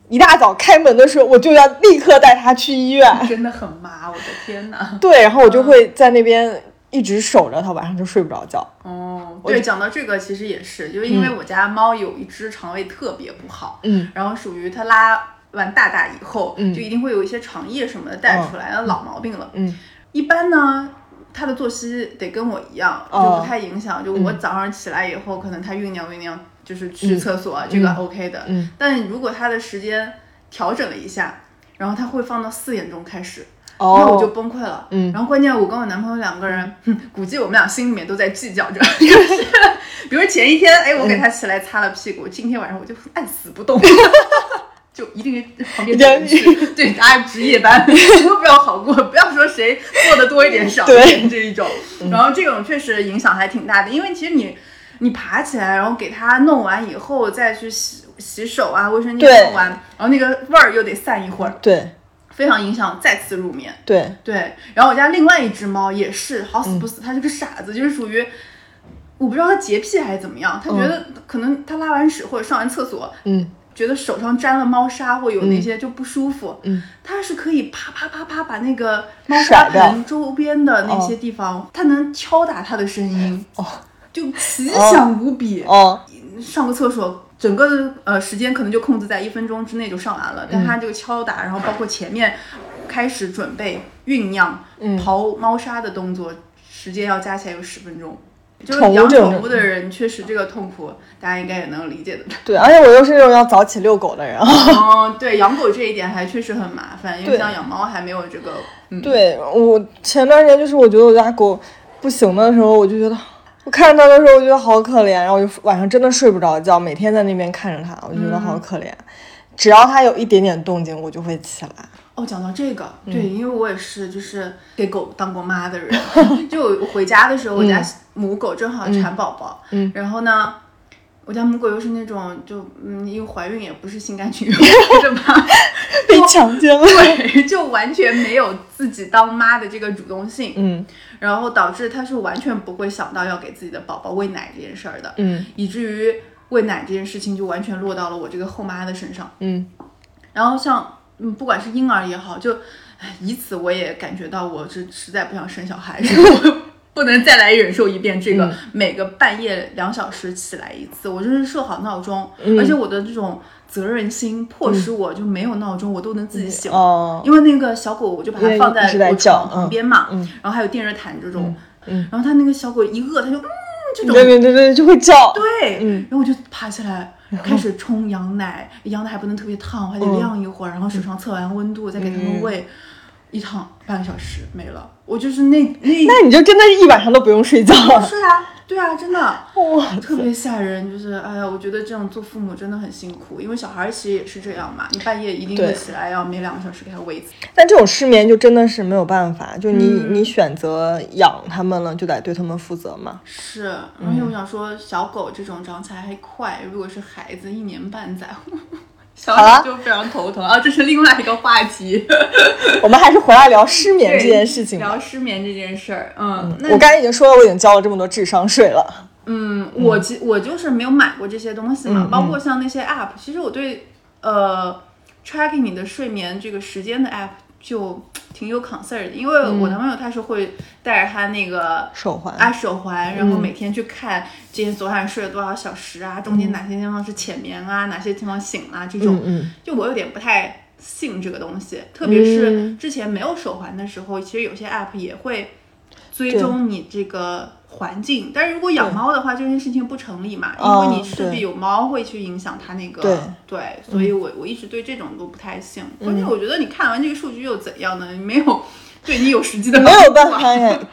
一大早开门的时候，我就要立刻带它去医院，真的很麻，我的天哪！对，然后我就会在那边一直守着它，晚上就睡不着觉，哦，对，讲到这个其实也是，就是因为我家猫有一只肠胃特别不好，嗯，然后属于它拉完大大以后，嗯。就一定会有一些肠液什么的带出来，那、老毛病了。嗯，一般呢，他的作息得跟我一样，就哦。不太影响。就我早上起来以后，可能他酝酿酝酿，就是去厕所，这个 OK 的。嗯，但如果他的时间调整了一下，然后他会放到四点钟开始。哦。那我就崩溃了，嗯。然后关键我跟我男朋友两个人，哼 [LAUGHS] 估计我们俩心里面都在计较着，就 [LAUGHS] 是比如前一天，哎，我给他起来擦了屁股，今天晚上我就按死不动，[LAUGHS] 就一定旁边有人去，对，大家值夜班，谁 [LAUGHS] 都不要好过，不要说谁做的多一点少一点这一种，然后这种确实影响还挺大的，因为其实你你爬起来，然后给它弄完以后再去洗洗手啊，卫生间弄完，然后那个味儿又得散一会儿，对。非常影响再次入眠。对，对，然后我家另外一只猫也是好死不死，它是个傻子，就是属于我不知道它洁癖还是怎么样，它觉得可能它拉完屎或者上完厕所，嗯觉得手上沾了猫砂或有那些就不舒服，嗯，它是可以啪啪啪啪把那个猫砂盆周边的那些地方，它能敲打它的声音，哦，就奇响无比。哦，上个厕所，整个呃时间可能就控制在一分钟之内就上完了，但嗯。它这个敲打，然后包括前面开始准备酝酿嗯。刨猫砂的动作，时间要加起来有十分钟。就是养宠物的人，确实这个痛苦，大家应该也能理解的。对，而且我又是那种要早起遛狗的人啊。哦，[LAUGHS] 对，养狗这一点还确实很麻烦，因为像养猫还没有这个，嗯，对我前段时间就是我觉得我家狗不行的时候，我就觉得我看着它的时候，我觉得好可怜，然后我就晚上真的睡不着觉，每天在那边看着它，我就觉得好可怜。只要它有一点点动静，我就会起来。哦，讲到这个，嗯。对，因为我也是就是给狗当过妈的人，[LAUGHS] 就我回家的时候，我家母狗正好产宝宝，嗯。然后呢，我家母狗又是那种就嗯，因为怀孕也不是心甘情愿 [LAUGHS] 的吧，[LAUGHS] 被强奸了。对，就完全没有自己当妈的这个主动性，嗯。然后导致它是完全不会想到要给自己的宝宝喂奶这件事儿的，嗯以至于喂奶这件事情就完全落到了我这个后妈的身上。嗯。然后像嗯，不管是婴儿也好，就唉以此我也感觉到我是实在不想生小孩，是我 [LAUGHS] 不能再来忍受一遍这个、嗯每个半夜两小时起来一次，我就是设好闹钟，嗯而且我的这种责任心迫使我就没有闹钟，我都能自己醒。哦因为那个小狗，我就把它放在我叫床旁边嘛，嗯然后还有电热毯这种，嗯然后它那个小狗一饿，它就嗯这种对对对对，就会叫。对，嗯然后我就爬起来开始冲羊奶，羊奶还不能特别烫，还得嗯晾一会儿，然后手上测完温度再给他们喂，一趟半个小时没了。我就是那那那你就真的一晚上都不用睡觉。是啊，对啊，真的哇，特别吓人。就是哎呀，我觉得这样做父母真的很辛苦，因为小孩其实也是这样嘛，你半夜一定会起来，要每两个小时给他喂一次。但这种失眠就真的是没有办法，就你、嗯你选择养他们了，就得对他们负责嘛。是，而且我想说，小狗这种长起来还快，如果是孩子，一年半载。小好了就非常头疼啊，这是另外一个话题。[LAUGHS] 我们还是回来聊失眠这件事情。聊失眠这件事儿，嗯，那我刚才已经说了，我已经交了这么多智商税了。嗯，我其我就是没有买过这些东西嘛，嗯包括像那些 app，其实我对呃 tracking 你的睡眠这个时间的 app 就挺有 concern 的，因为我男朋友他是会带着他那个手环啊手环，然后每天去看今天昨晚睡了多少小时啊，中间哪些地方是浅眠啊，哪些地方醒啊，这种，嗯就我有点不太信这个东西，特别是嗯。之前没有手环的时候，其实有些 app 也会追踪你这个环境，但是如果养猫的话，这件事情不成立嘛，因哦为你势必有猫会去影响它那个，对对，所以我我一直对这种都不太信。关键我觉得你看完这个数据又怎样呢？你没有对你有实际的 [LAUGHS] 没有办法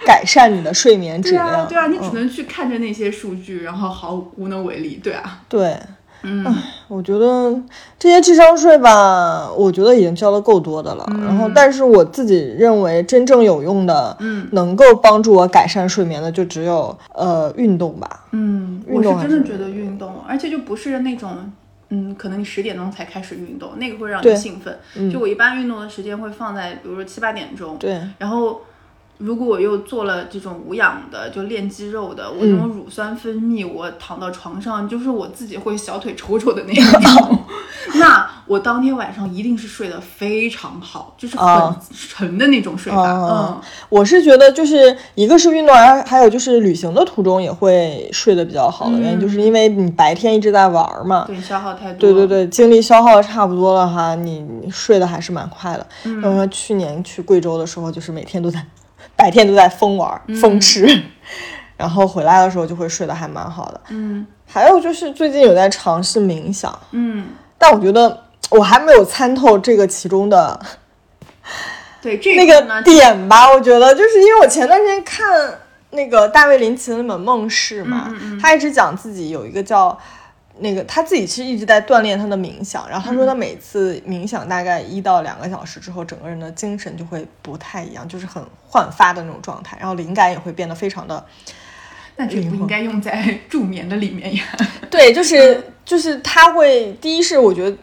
改善你的睡眠质对啊，量。对啊，你只嗯能去看着那些数据，然后毫无能为力。对啊，对，嗯，我觉得这些智商税吧，我觉得已经交的够多的了。然后，但是我自己认为真正有用的，嗯，能够帮助我改善睡眠的，就只有呃运动吧。嗯，运我是真的觉得运动，而且就不是那种，嗯，可能你十点钟才开始运动，那个会让你兴奋。就我一般运动的时间会放在，比如说七八点钟。对，然后，如果我又做了这种无氧的，就练肌肉的，我这嗯种乳酸分泌，我躺到床上，就是我自己会小腿抽抽的那一种。[LAUGHS] 那我当天晚上一定是睡得非常好，就是很哦沉的那种睡法。哦嗯，我是觉得就是一个是运动，还还有就是旅行的途中也会睡得比较好的原因，就是因为你白天一直在玩儿嘛。对，消耗太多。对对对，精力消耗的差不多了哈，你你睡得还是蛮快的。嗯，去年去贵州的时候，就是每天都在白天都在疯玩儿、疯吃，[LAUGHS] 然后回来的时候就会睡得还蛮好的。嗯还有就是最近有在尝试冥想，嗯，但我觉得我还没有参透这个其中的对 [LAUGHS] 这个那个点吧。我觉得就是因为我前段时间看那个大卫林奇的那本《梦室》嘛，嗯他一直讲自己有一个叫。那个他自己其实一直在锻炼他的冥想，然后他说嗯他每次冥想大概一到两个小时之后，整个人的精神就会不太一样，就是很焕发的那种状态，然后灵感也会变得非常的那这不应该用在助眠的里面呀。[LAUGHS] 对，就是就是他会，第一是我觉得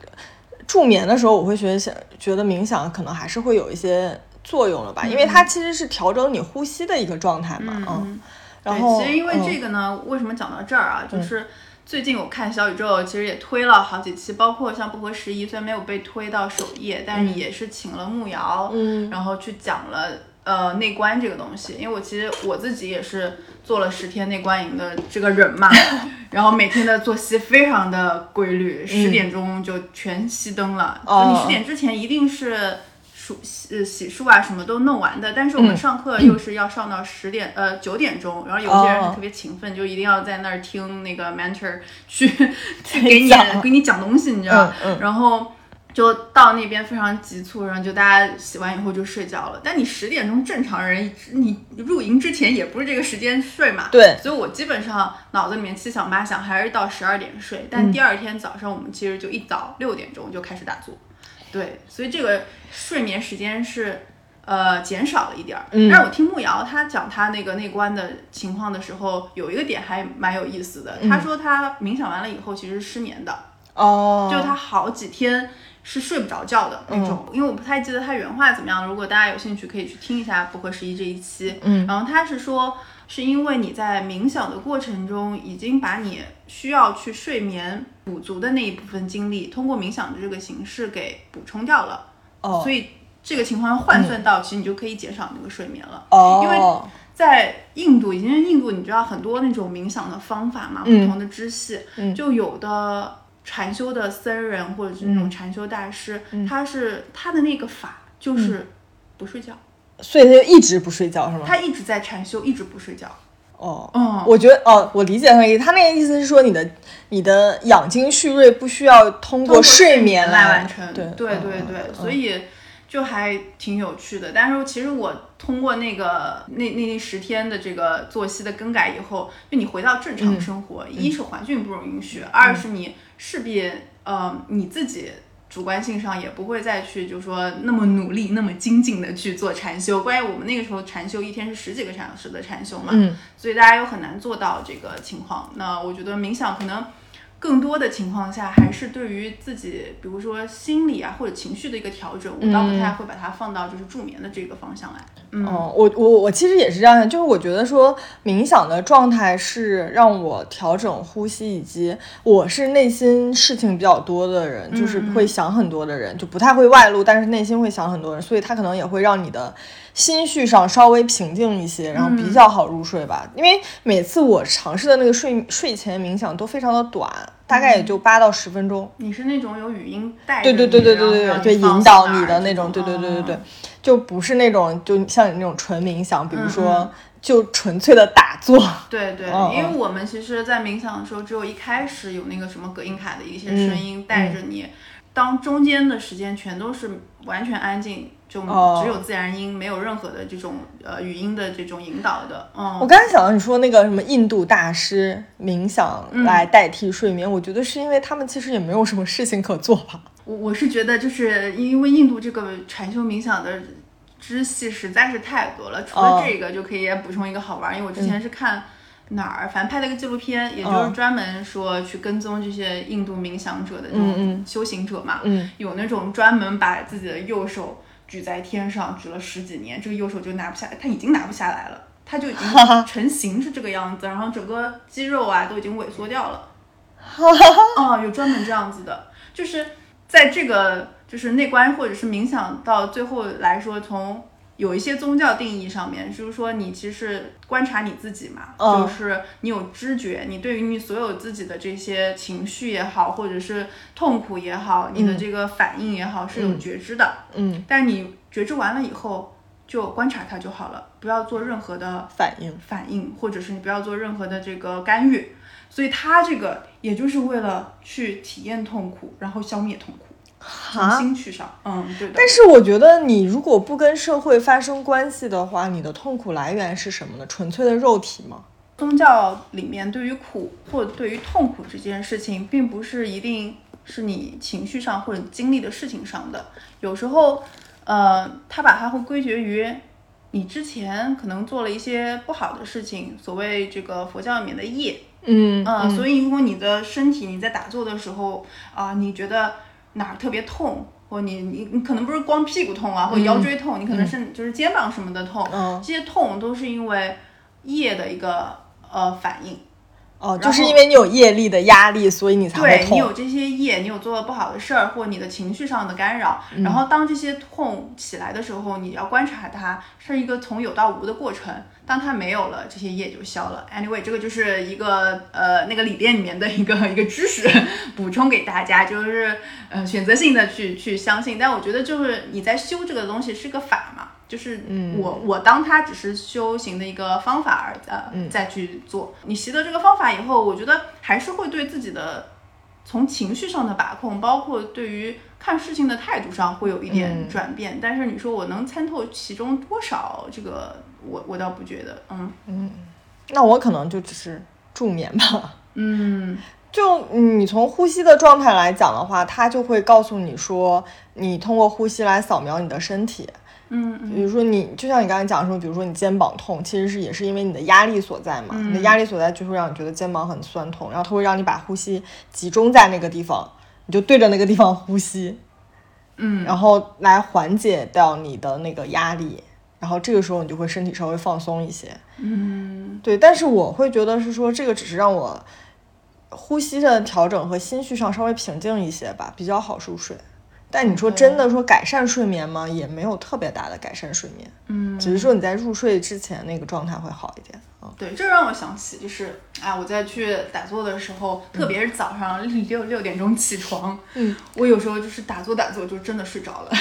助眠的时候，我会觉得想觉得冥想可能还是会有一些作用了吧，因为它其实是调整你呼吸的一个状态嘛，嗯，然，后其实因为嗯这个呢，为什么讲到这儿啊？就是最近我看小宇宙，其实也推了好几期，包括像不合时宜，虽然没有被推到首页，但是也是请了慕瑶，嗯然后去讲了。呃，内观这个东西，因为我其实我自己也是做了十天内观营的这个人嘛，[LAUGHS] 然后每天的作息非常的规律，十点钟就全熄灯了。哦就你十点之前一定是梳呃洗漱啊什么都弄完的，但是我们上课又是要上到十点、呃九点钟，然后有些人特别勤奋，就一定要在那儿听那个 mentor 去 [LAUGHS] 去给你给你讲东西，你知道，嗯嗯然后。就到那边非常急促，然后就大家洗完以后就睡觉了。但你十点钟正常人，你入营之前也不是这个时间睡嘛。对所以我基本上脑子里面七想八想，还是到十二点睡。但第二天早上我们其实就一早六点钟就开始打坐。对，所以这个睡眠时间是呃减少了一点儿。嗯但是我听慕瑶他讲他那个内观的情况的时候，有一个点还蛮有意思的。他说他冥想完了以后其实是失眠的。哦，就他好几天是睡不着觉的那种，因为我不太记得他原话怎么样。如果大家有兴趣，可以去听一下《不合时宜》这一期。嗯然后他是说，是因为你在冥想的过程中，已经把你需要去睡眠补足的那一部分精力，通过冥想的这个形式给补充掉了。哦所以这个情况换算到，其实你就可以减少那个睡眠了。哦，因为在印度，因为印度你知道很多那种冥想的方法嘛，嗯不同的支系，嗯就有的禅修的僧人或者是那种禅修大师，嗯他是他的那个法就是不睡觉，所以他就一直不睡觉是吗？他一直在禅修，一直不睡觉。哦，嗯，我觉得哦，我理解他那个意思，他那个意思是说你的你的养精蓄锐不需要通通过睡眠来完成。对对对所以就还挺有趣的。但是其实我通过那个那那那十天的这个作息的更改以后，就你回到正嗯常生活，一是环境不容允许，二是你势必呃你自己。主观性上也不会再去，就是说那么努力、那么精进的去做禅修。关于我们那个时候禅修，一天是十几个小时的禅修嘛，嗯所以大家又很难做到这个情况。那我觉得冥想可能更多的情况下，还是对于自己，比如说心理啊或者情绪的一个调整，我倒不太会把它放到就是助眠的这个方向来。嗯，我我我其实也是这样的，就是我觉得说冥想的状态是让我调整呼吸，以及我是内心事情比较多的人，就是会想很多的人，就不太会外露，但是内心会想很多人，所以它可能也会让你的心绪上稍微平静一些，然后比较好入睡吧。因为每次我尝试的那个睡睡前冥想都非常的短，大概也就八到十分钟。你是那种有语音带对对对对对对对，引导你的那种，对对对对对。就不是那种，就像你那种纯冥想，比如说就纯粹的打坐。[LAUGHS] 对对，因为我们其实，在冥想的时候，只有一开始有那个什么隔音卡的一些声音带着你，当中间的时间全都是完全安静，就只有自然音，没有任何的这种呃语音的这种引导的。嗯，我刚才想到你说那个什么印度大师冥想来代替睡眠，我觉得是因为他们其实也没有什么事情可做吧。我我是觉得，就是因为印度这个禅修冥想的支系实在是太多了。除了这个，就可以补充一个好玩，因为我之前是看哪儿，反正拍了一个纪录片，也就是专门说去跟踪这些印度冥想者的这种修行者嘛。有那种专门把自己的右手举在天上，举了十几年，这个右手就拿不下来，他已经拿不下来了，他就已经成型是这个样子，然后整个肌肉啊都已经萎缩掉了。哦，有专门这样子的，就是。在这个就是内观或者是冥想到最后来说，从有一些宗教定义上面，就是说你其实观察你自己嘛，就是你有知觉，你对于你所有自己的这些情绪也好，或者是痛苦也好，你的这个反应也好，是有觉知的。嗯，但你觉知完了以后，就观察它就好了，不要做任何的反应，反应，或者是你不要做任何的这个干预。所以他这个也就是为了去体验痛苦，然后消灭痛苦，从心去上，嗯，对的。但是我觉得你如果不跟社会发生关系的话，你的痛苦来源是什么呢？纯粹的肉体吗？宗教里面对于苦或对于痛苦这件事情，并不是一定是你情绪上或者经历的事情上的，有时候，呃，他把它会归结于你之前可能做了一些不好的事情，所谓这个佛教里面的业。嗯嗯，所以如果你的身体你在打坐的时候啊，你觉得哪儿特别痛，或你你你可能不是光屁股痛啊，或腰椎痛，你可能是就是肩膀什么的痛，这些痛都是因为液的一个呃反应。哦，就是因为你有业力的压力，所以你才会痛。对你有这些业，你有做了不好的事儿，或你的情绪上的干扰，然后当这些痛起来的时候，你要观察它，是一个从有到无的过程。当它没有了，这些业就消了。Anyway，这个就是一个呃那个理念里面的一个一个知识补充给大家，就是呃选择性的去去相信。但我觉得就是你在修这个东西是个法嘛。就是我我当它只是修行的一个方法而呃再去做。你习得这个方法以后，我觉得还是会对自己的从情绪上的把控，包括对于看事情的态度上会有一点转变。但是你说我能参透其中多少，这个我我倒不觉得。嗯嗯，那我可能就只是助眠吧。[LAUGHS] 嗯，就你从呼吸的状态来讲的话，它就会告诉你说，你通过呼吸来扫描你的身体。嗯，比如说你，就像你刚才讲说，比如说你肩膀痛，其实是也是因为你的压力所在嘛。你的压力所在就会让你觉得肩膀很酸痛，然后它会让你把呼吸集中在那个地方，你就对着那个地方呼吸，嗯，然后来缓解掉你的那个压力，然后这个时候你就会身体稍微放松一些。嗯，对，但是我会觉得是说这个只是让我呼吸的调整和心绪上稍微平静一些吧，比较好入睡。但你说真的说改善睡眠吗？也没有特别大的改善睡眠，嗯，只是说你在入睡之前那个状态会好一点啊。对，这让我想起就是，哎，我在去打坐的时候，特别是早上六六点钟起床，嗯，我有时候就是打坐打坐就真的睡着了，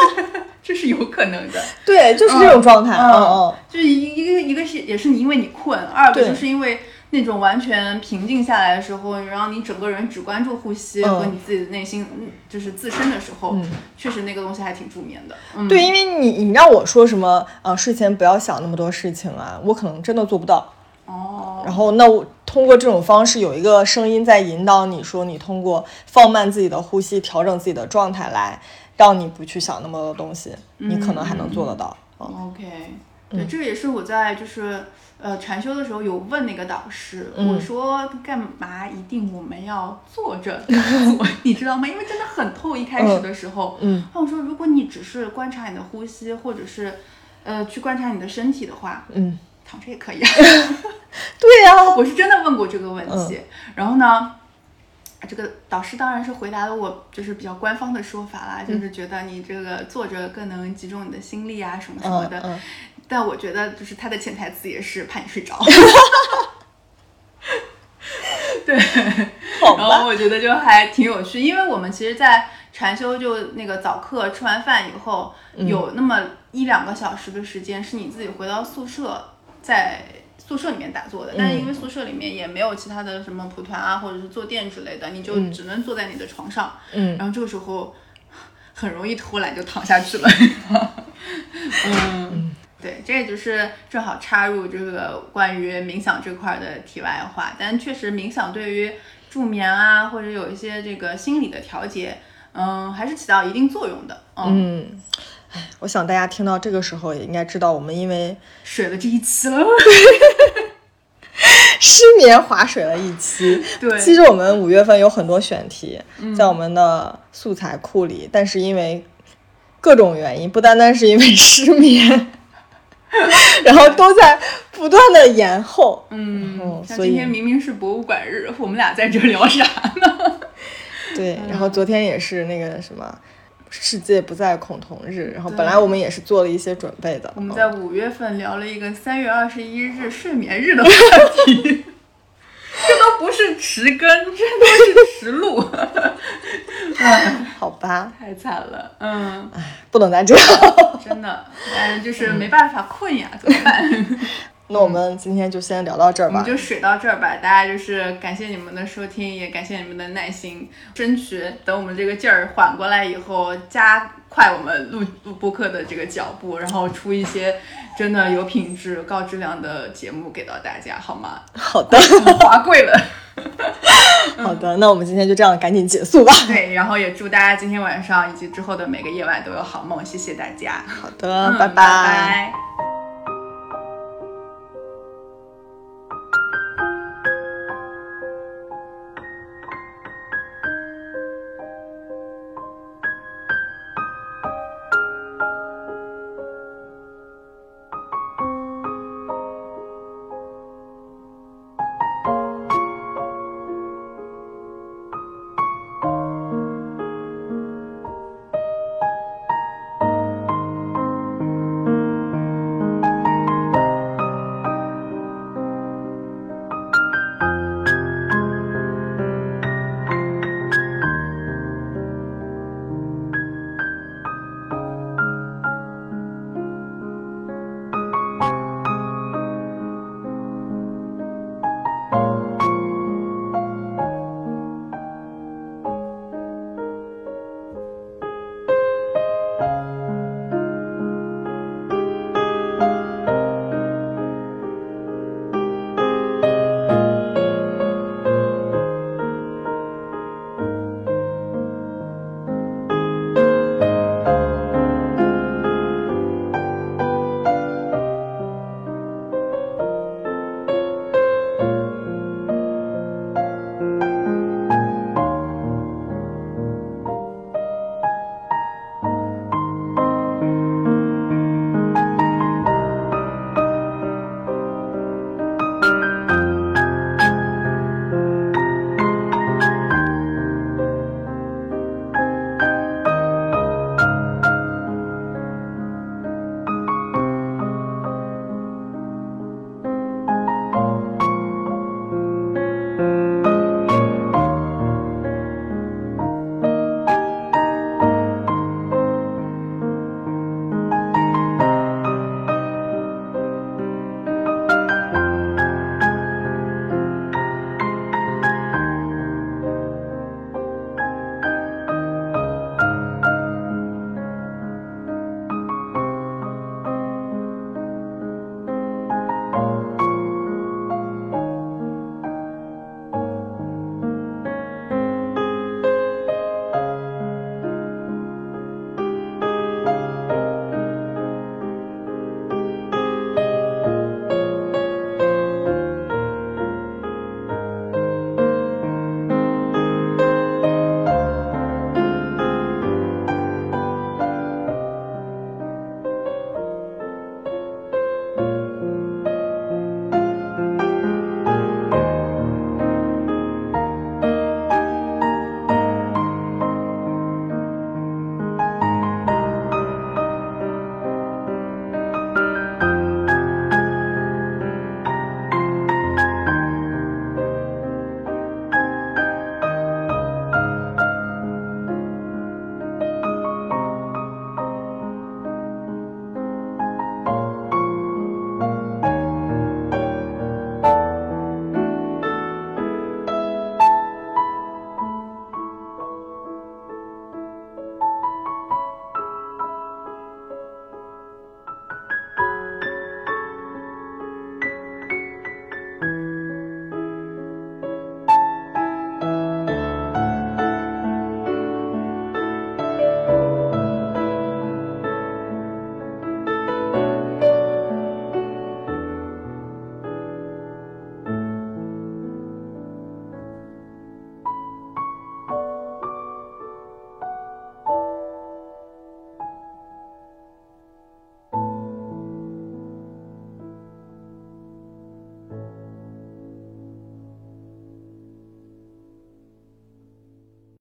[LAUGHS] 这是有可能的。对，就是这种状态，嗯嗯，就是一一个一个是也是你因为你困，二个就是因为。那种完全平静下来的时候，然后你整个人只关注呼吸和你自己的内心，就是自身的时候，确实那个东西还挺助眠的。对，因为你你让我说什么呃睡前不要想那么多事情啊，我可能真的做不到。哦。然后那我通过这种方式，有一个声音在引导你说，你通过放慢自己的呼吸，调整自己的状态，来让你不去想那么多东西，你可能还能做得到。OK，对，这个也是我在就是。呃，禅修的时候有问那个导师，我说干嘛一定我们要坐着做，你知道吗？因为真的很痛，一开始的时候。嗯。那我说，如果你只是观察你的呼吸，或者是呃，去观察你的身体的话，嗯，躺着也可以啊。[LAUGHS] 对呀、我是真的问过这个问题，然后呢，这个导师当然是回答了我就是比较官方的说法啦，就是觉得你这个坐着更能集中你的心力啊什么什么的。但我觉得就是他的潜台词也是怕你睡着。[LAUGHS] 对，[LAUGHS] 然后我觉得就还挺有趣，因为我们其实，在禅修就那个早课吃完饭以后，嗯有那么一两个小时的时间是你自己回到宿舍，在宿舍里面打坐的。但是因为宿舍里面也没有其他的什么蒲团啊，或者是坐垫之类的，你就只能坐在你的床上。嗯然后这个时候很容易偷懒就躺下去了。[LAUGHS] 嗯，对，这也就是正好插入这个关于冥想这块的题外话。但确实，冥想对于助眠啊，或者有一些这个心理的调节，嗯，还是起到一定作用的。嗯，嗯，哎，我想大家听到这个时候也应该知道，我们因为水了这一期了。[LAUGHS] 失眠划水了一期。[LAUGHS] 对其实我们五月份有很多选题在我们的素材库里，但是因为各种原因，不单单是因为失眠，[LAUGHS] 然后都在不断的延后。嗯，像今天明明是博物馆日，我们俩在这聊啥呢？[LAUGHS] 对，然后昨天也是那个什么。世界不再恐同日，然后本来我们也是做了一些准备的。我们嗯在五月份聊了一个三月二十一日睡眠日的话题，这都不是迟根，这都是迟录，[LAUGHS] 好吧，太惨了，嗯，哎不能再这样。[LAUGHS] 真的，但是就是没办法困呀，怎么办？那我们今天就先聊到这儿吧我们。就水到这儿吧，大家就是感谢你们的收听，也感谢你们的耐心，争取等我们这个劲儿缓过来以后，加快我们录录播客的这个脚步，然后出一些真的有品质、高质量的节目给到大家，好吗？好的，[LAUGHS] 华贵了。好的，那我们今天就这样赶紧结束吧。对，然后也祝大家今天晚上以及之后的每个夜晚都有好梦，谢谢大家。好的，嗯拜拜拜